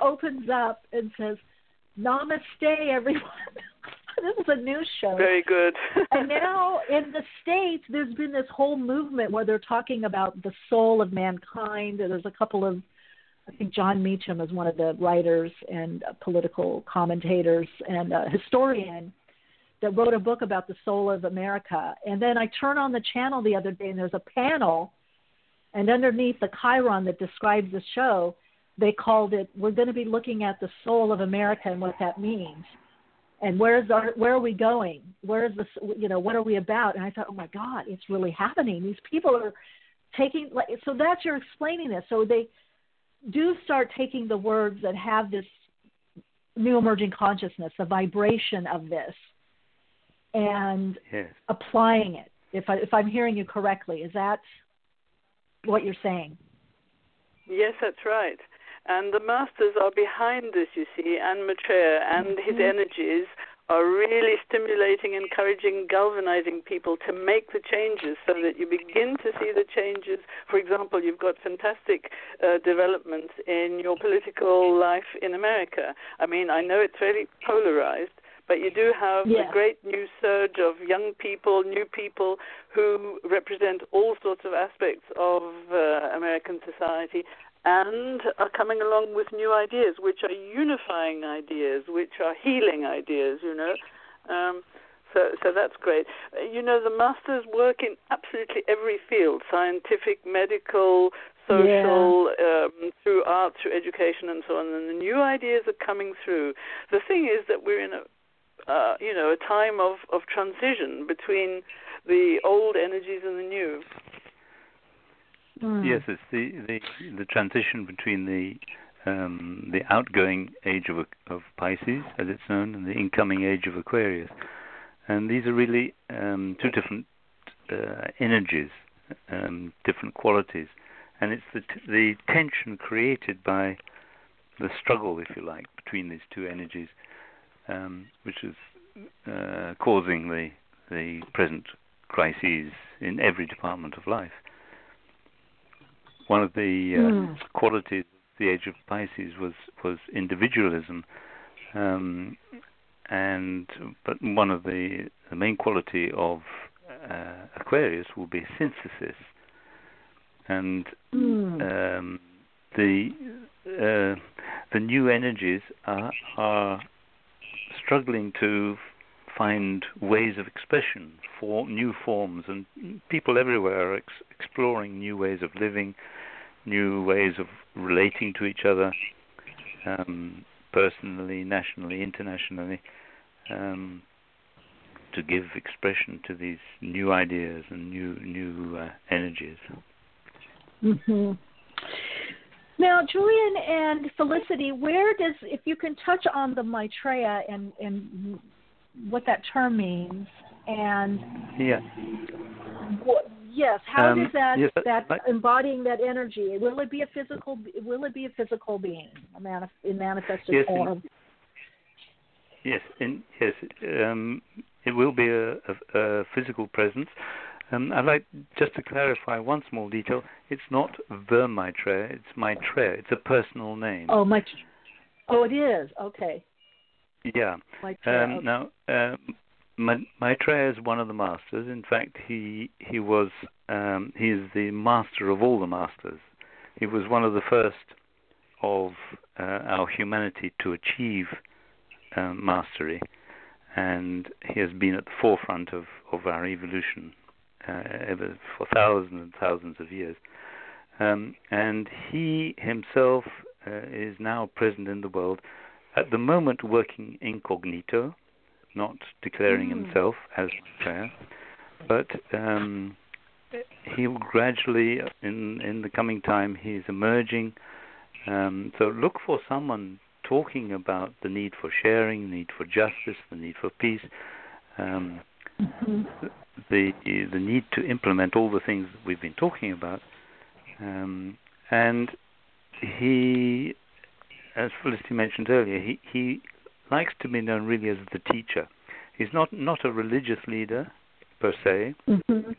opens up and says, "Namaste, everyone." this is a news show Very good. and now in the states there's been this whole movement where they're talking about the soul of mankind there's a couple of i think Jon Meacham is one of the writers and uh, political commentators and a historian that wrote a book about the soul of america. And then i turn on the channel the other day and there's a panel and underneath the chyron that describes the show they called it we're going to be looking at the soul of america and what that means. And where's our where are we going? Where is this you know what are we about? And i thought oh my god it's really happening. These people are taking like so that's you're explaining this. So they do start taking the words that have this new emerging consciousness the vibration of this and Yes. applying it if i if i'm hearing you correctly is that what you're saying yes, that's right. And the masters are behind this, you see, and Maitreya and his Mhm. energies are really stimulating, encouraging, galvanizing people to make the changes so that you begin to see the changes. For example, you've got fantastic uh, developments in your political life in America. I mean, I know it's really polarized, but you do have yeah. a great new surge of young people, new people who represent all sorts of aspects of uh, American society and are coming along with new ideas, which are unifying ideas, which are healing ideas, you know. Um, so, so that's great. You know, the masters work in absolutely every field scientific, medical, social, yeah. um, through art, through education, and so on. And the new ideas are coming through. The thing is that we're in a uh, you know, a time of, of transition between the old energies and the new. Mm. Yes, it's the, the the transition between the um, the outgoing age of of Pisces, as it's known, and the incoming age of Aquarius, and these are really um, two different uh, energies, um, different qualities, and it's the t- the tension created by the struggle, if you like, between these two energies, um, which is uh, causing the the present crises in every department of life one of the uh, mm. qualities of the age of Pisces was was individualism, um, and but one of the the main quality of uh, Aquarius will be synthesis, and mm. um, the uh, the new energies are are struggling to find ways of expression for new forms, and people everywhere are ex- exploring new ways of living, new ways of relating to each other, um, personally, nationally, internationally, um, to give expression to these new ideas and new new uh, energies. Mm-hmm. Now, Julian and Felicity, where does, if you can touch on the Maitreya and and what that term means, and yeah, what, yes, how um, does that yes, that embodying that energy? Will it be a physical? Will it be a physical being, a manif- in manifested yes, form? In, yes, in, yes, um, it will be a, a, a physical presence. Um, I'd like just to clarify one small detail. It's not the Maitreya, it's Maitreya. It's a personal name. Oh, my. Oh, it is. Okay. Yeah. Maitreya. Um, okay. now, uh, Maitreya is one of the masters. In fact, he he was um, he is the master of all the masters. He was one of the first of uh, our humanity to achieve um, mastery, and he has been at the forefront of, of our evolution uh, ever for thousands and thousands of years. Um, and he himself uh, is now present in the world, at the moment working incognito, not declaring Mm. himself as prayer, but um, he will gradually, in in the coming time, he is emerging. Um, so look for someone talking about the need for sharing, the need for justice, the need for peace. Um, Mhm. The the need to implement all the things that we've been talking about, um, and he, as Felicity mentioned earlier, he he likes to be known really as the teacher. He's not not a religious leader per se. Mhm.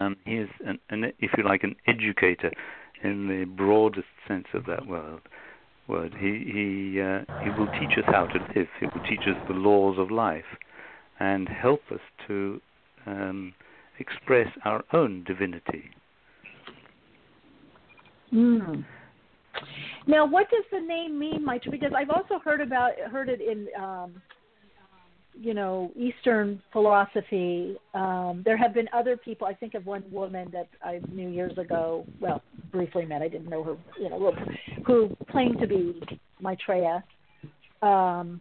Um, he is an, an if you like an educator in the broadest sense of that word. Word. He he uh, he will teach us how to live. He will teach us the laws of life, and help us to um, express our own divinity. Mm. Now, what does the name mean, Mike? Because I've also heard about heard it in, um, you know, Eastern philosophy. Um, there have been other people. I think of one woman that I knew years ago. Well, briefly met. I didn't know her. You know, who claimed to be Maitreya. Um,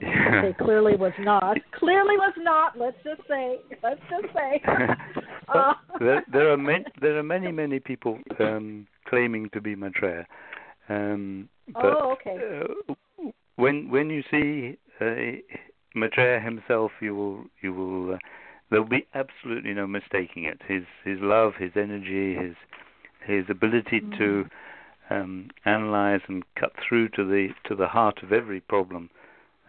they clearly was not. Clearly was not. Let's just say. Let's just say. uh, there, there are many, there are many many people um, claiming to be Maitreya. Um, but oh, okay. uh, when when you see uh, Maitreya himself, you will you will uh, there'll be absolutely no mistaking it. His his love, his energy, his his ability mm. to um, analyze and cut through to the to the heart of every problem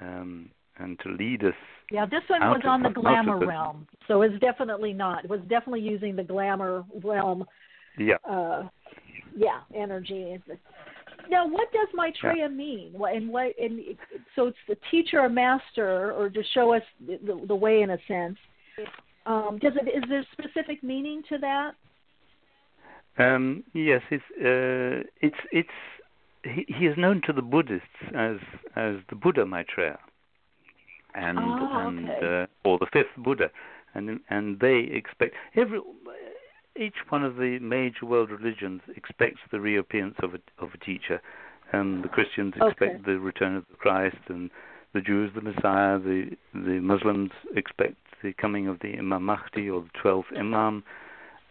um, and to lead us. Yeah, this one was on the glamour the- realm, so it's definitely not. It was definitely using the glamour realm. Yeah. Uh, yeah, energy. Now, what does Maitreya mean? And what? And so it's the teacher or master, or to show us the, the, the way in a sense. Um, does it is there specific meaning to that? Um, yes, it's uh, it's it's he, he is known to the Buddhists as as the Buddha Maitreya, and Oh, and okay. uh, or the fifth Buddha, and and they expect every each one of the major world religions expects the reappearance of a of a teacher. Um, the Christians expect Okay. the return of the Christ, and the Jews the Messiah. The the Muslims expect the coming of the Imam Mahdi or the twelfth Imam.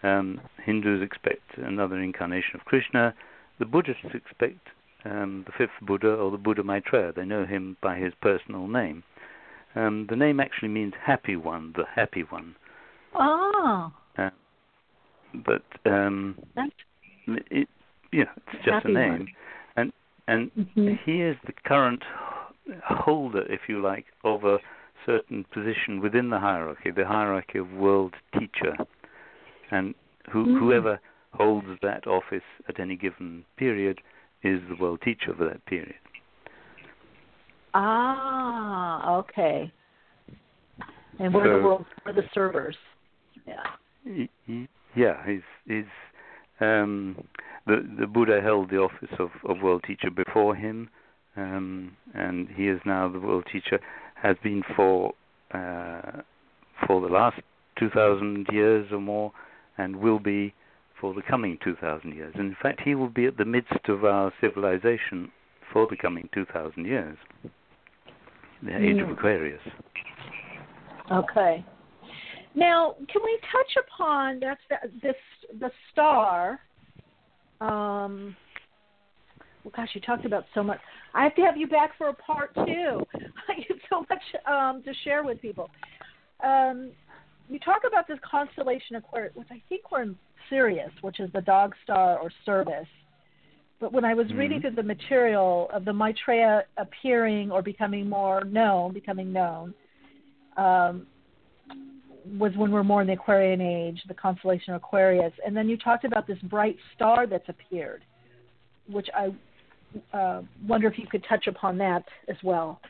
Um, Hindus expect another incarnation of Krishna. The Buddhists expect um, the fifth Buddha or the Buddha Maitreya. They know him by his personal name. Um, the name actually means happy one, the happy one. Oh, Uh, but um, that's it, you know, it's just Happy a name, one. and and Mhm. he is the current holder, if you like, of a certain position within the hierarchy, the hierarchy of world teacher, and who, Mhm. whoever holds that office at any given period is the world teacher for that period. ah okay. And we're the world, we're the servers. Yeah. Yeah, he's he's um, the the Buddha held the office of, of world teacher before him, um, and he is now the world teacher. Has been for uh, for the last two thousand years or more, and will be for the coming two thousand years. And in fact, he will be at the midst of our civilization for the coming two thousand years, the age of Mm. Aquarius. Okay. Now, can we touch upon that's the, this the star? Um, well, gosh, you talked about so much. I have to have you back for a part two. I have so much um, to share with people. Um, you talk about this constellation Aquarius, which I think we're in Sirius, which is the dog star or Service. But when I was reading Mhm. through the material of the Maitreya appearing or becoming more known, becoming known, um, was when we're more in the Aquarian age, the constellation of Aquarius. And then you talked about this bright star that's appeared, which I uh, wonder if you could touch upon that as well.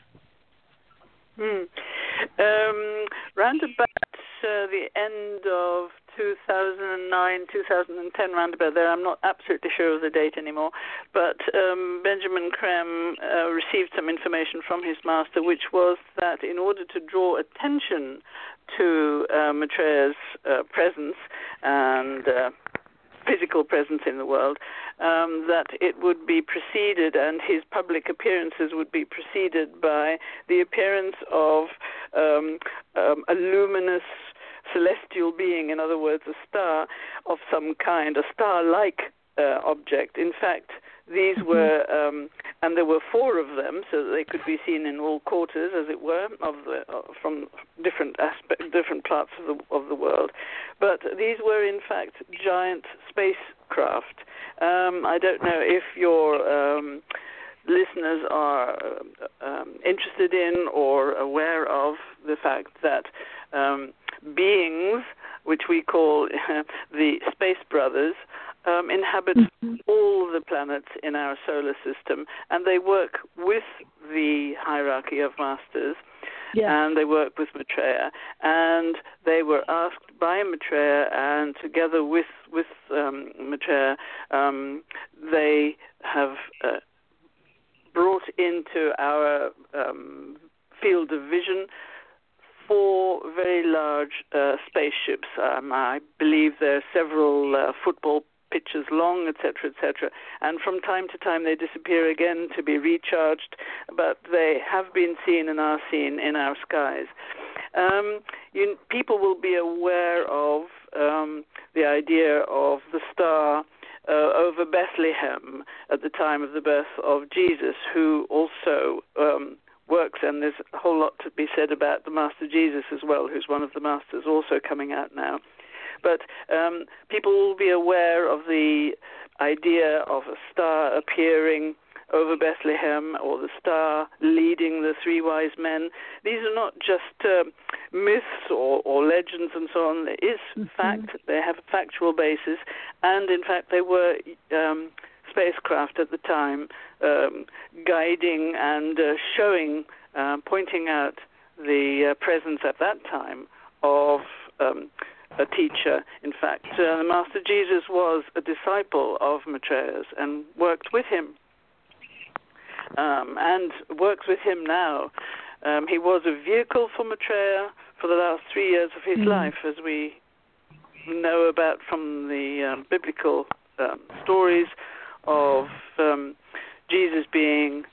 Hmm. Um, round about uh, the end of 2009, 2010, round about there, I'm not absolutely sure of the date anymore, but um, Benjamin Creme uh, received some information from his master, which was that in order to draw attention to uh, Maitreya's uh, presence and uh, physical presence in the world, um, that it would be preceded and his public appearances would be preceded by the appearance of um, um, a luminous celestial being, in other words, a star of some kind, a star like uh, object. In fact, these were, um, and there were four of them, so that they could be seen in all quarters, as it were, of the uh, from different aspect, different parts of the of the world. But these were, in fact, giant spacecraft. Um, I don't know if your um, listeners are um, interested in or aware of the fact that um, beings, which we call the Space Brothers, um, inhabit all the planets in our solar system, and they work with the hierarchy of masters, and they work with Maitreya, and they were asked by Maitreya, and together with with um, Maitreya, um, they have uh, brought into our um, field of vision four very large uh, spaceships. Um, I believe there are several uh, football pitches long, etc., etc. And from time to time they disappear again to be recharged, but they have been seen and are seen in our skies. Um, you, people will be aware of um, the idea of the star. Uh, over Bethlehem at the time of the birth of Jesus, who also um, works, and there's a whole lot to be said about the Master Jesus as well, who's one of the masters also coming out now. But um, people will be aware of the idea of a star appearing over Bethlehem or the star leading the three wise men. These are not just uh, myths or, or, legends and so on. There is mm-hmm. fact, they have a factual basis, and in fact, they were um, spacecraft at the time um, guiding and uh, showing, uh, pointing out the uh, presence at that time of. Um, a teacher. In fact, uh, the Master Jesus was a disciple of Maitreya's and worked with him um, and works with him now. Um, he was a vehicle for Maitreya for the last three years of his mm-hmm. life, as we know about from the um, biblical um, stories of um, Jesus being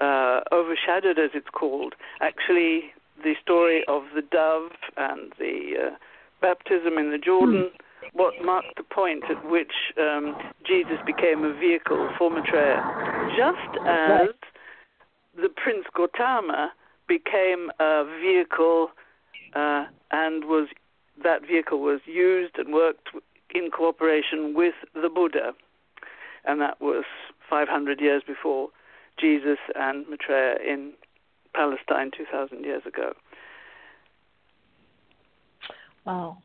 uh, overshadowed, as it's called. Actually, the story of the dove and the uh, baptism in the Jordan. Mm what marked the point at which um, Jesus became a vehicle for Maitreya. Just as the Prince Gautama became a vehicle uh, and was that vehicle was used and worked in cooperation with the Buddha, and that was 500 years before Jesus and Maitreya in Palestine 2,000 years ago. Wow.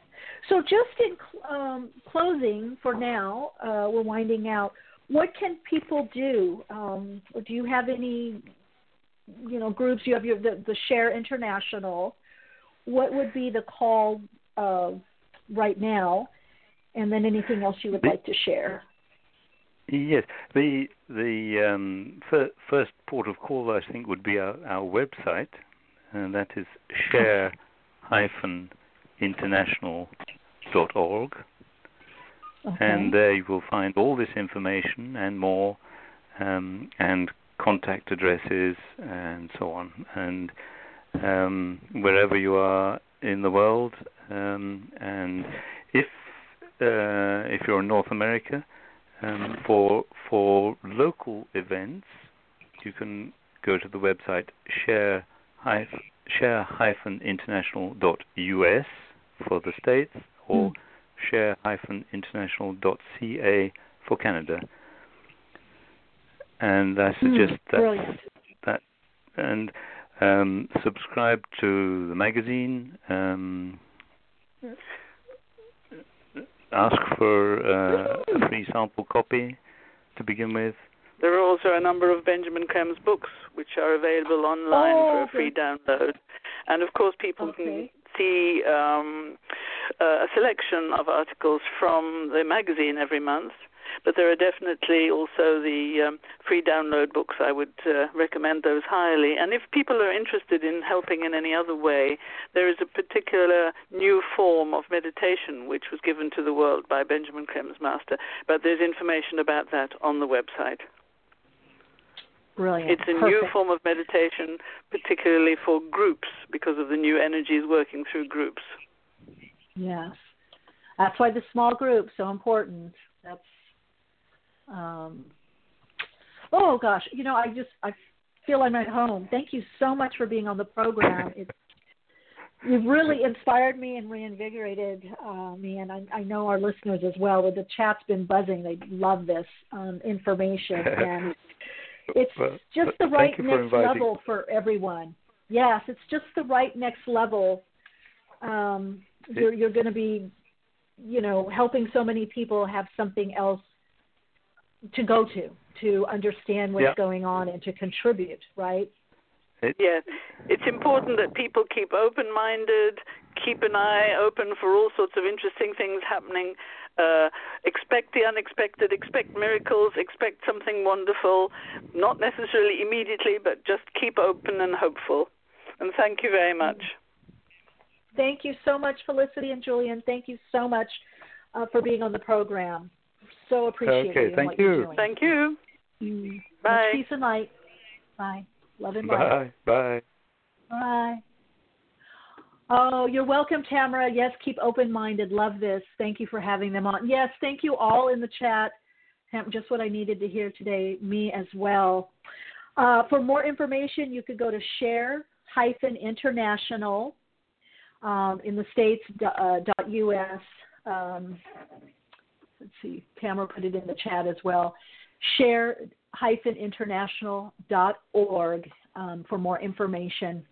So, just in um, closing for now, uh, we're winding out. What can people do? Um, do you have any, you know, groups? You have your the, the Share International. What would be the call uh, right now? And then anything else you would like to share? Yes, the the um, fir- first port of call I think would be our, our website, and that is share hyphen international.org. Okay. And there you will find all this information and more, um, and contact addresses and so on. And um, wherever you are in the world, um, and if uh, if you're in North America, um, for for local events, you can go to the website share share-international.us for the States or mm. share-international.ca for Canada. And I hmm, suggest mm, that, that and um, subscribe to the magazine. Um, ask for uh, a free sample copy to begin with. There are also a number of Benjamin Creme's books which are available online oh, for a free download. And of course, people okay. can see um, uh, a selection of articles from the magazine every month. But there are definitely also the um, free download books. I would uh, recommend those highly. And if people are interested in helping in any other way, there is a particular new form of meditation which was given to the world by Benjamin Creme's master. But there's information about that on the website. Brilliant. It's a Perfect. new form of meditation, particularly for groups, because of the new energies working through groups. Yes, that's why the small group so important. That's um, oh gosh, you know, I just I feel I'm at home. Thank you so much for being on the program. It's you've really inspired me and reinvigorated uh, me, and I, I know our listeners as well. With The chat's been buzzing; they love this um, information, and it's well, just the right next level for everyone. Yes, it's just the right next level. Um, you're you're going to be, you know, helping so many people have something else to go to to understand what's going on and to contribute, right? Yes, it's important that people keep open-minded, keep an eye open for all sorts of interesting things happening uh, expect the unexpected, expect miracles, expect something wonderful, not necessarily immediately, but just keep open and hopeful. And thank you very much. Thank you so much, Felicity and Julian. Thank you so much uh, for being on the program. So appreciate okay, thank you. Thank you. Mm. Bye. Peace and light. Bye. Love and light. Bye. Bye. Bye. Oh, you're welcome, Tamara. Yes, keep open minded. Love this. Thank you for having them on. Yes, thank you all in the chat. Just what I needed to hear today, me as well. Uh, for more information, you could go to share hyphen international um, in the states uh, us. Um, let's see, Tamara put it in the chat as well. Share international.org um, for more information.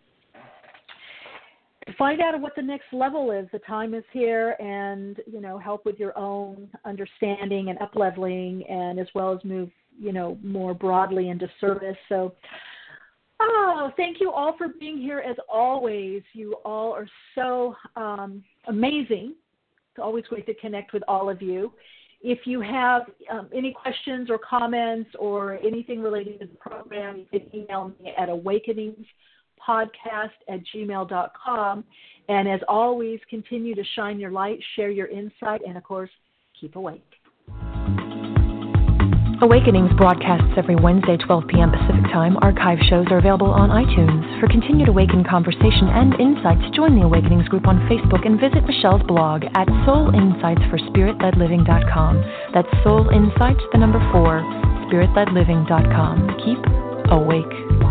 To find out what the next level is, the time is here, and you know, help with your own understanding and upleveling, and as well as move, you know, more broadly into service. So, oh, thank you all for being here. As always, you all are so um, amazing. It's always great to connect with all of you. If you have um, any questions or comments or anything related to the program, you can email me at awakeningspodcast at gmail.com. And as always, continue to shine your light, share your insight, and of course, keep awake. Awakenings broadcasts every Wednesday, 12 p.m. Pacific Time. Archive shows are available on iTunes. For continued Awaken conversation and insights, join the Awakenings group on Facebook and visit Michele's blog at soulinsightsforspiritledliving.com. That's Soul Insights, the number four, spiritledliving.com. Keep awake.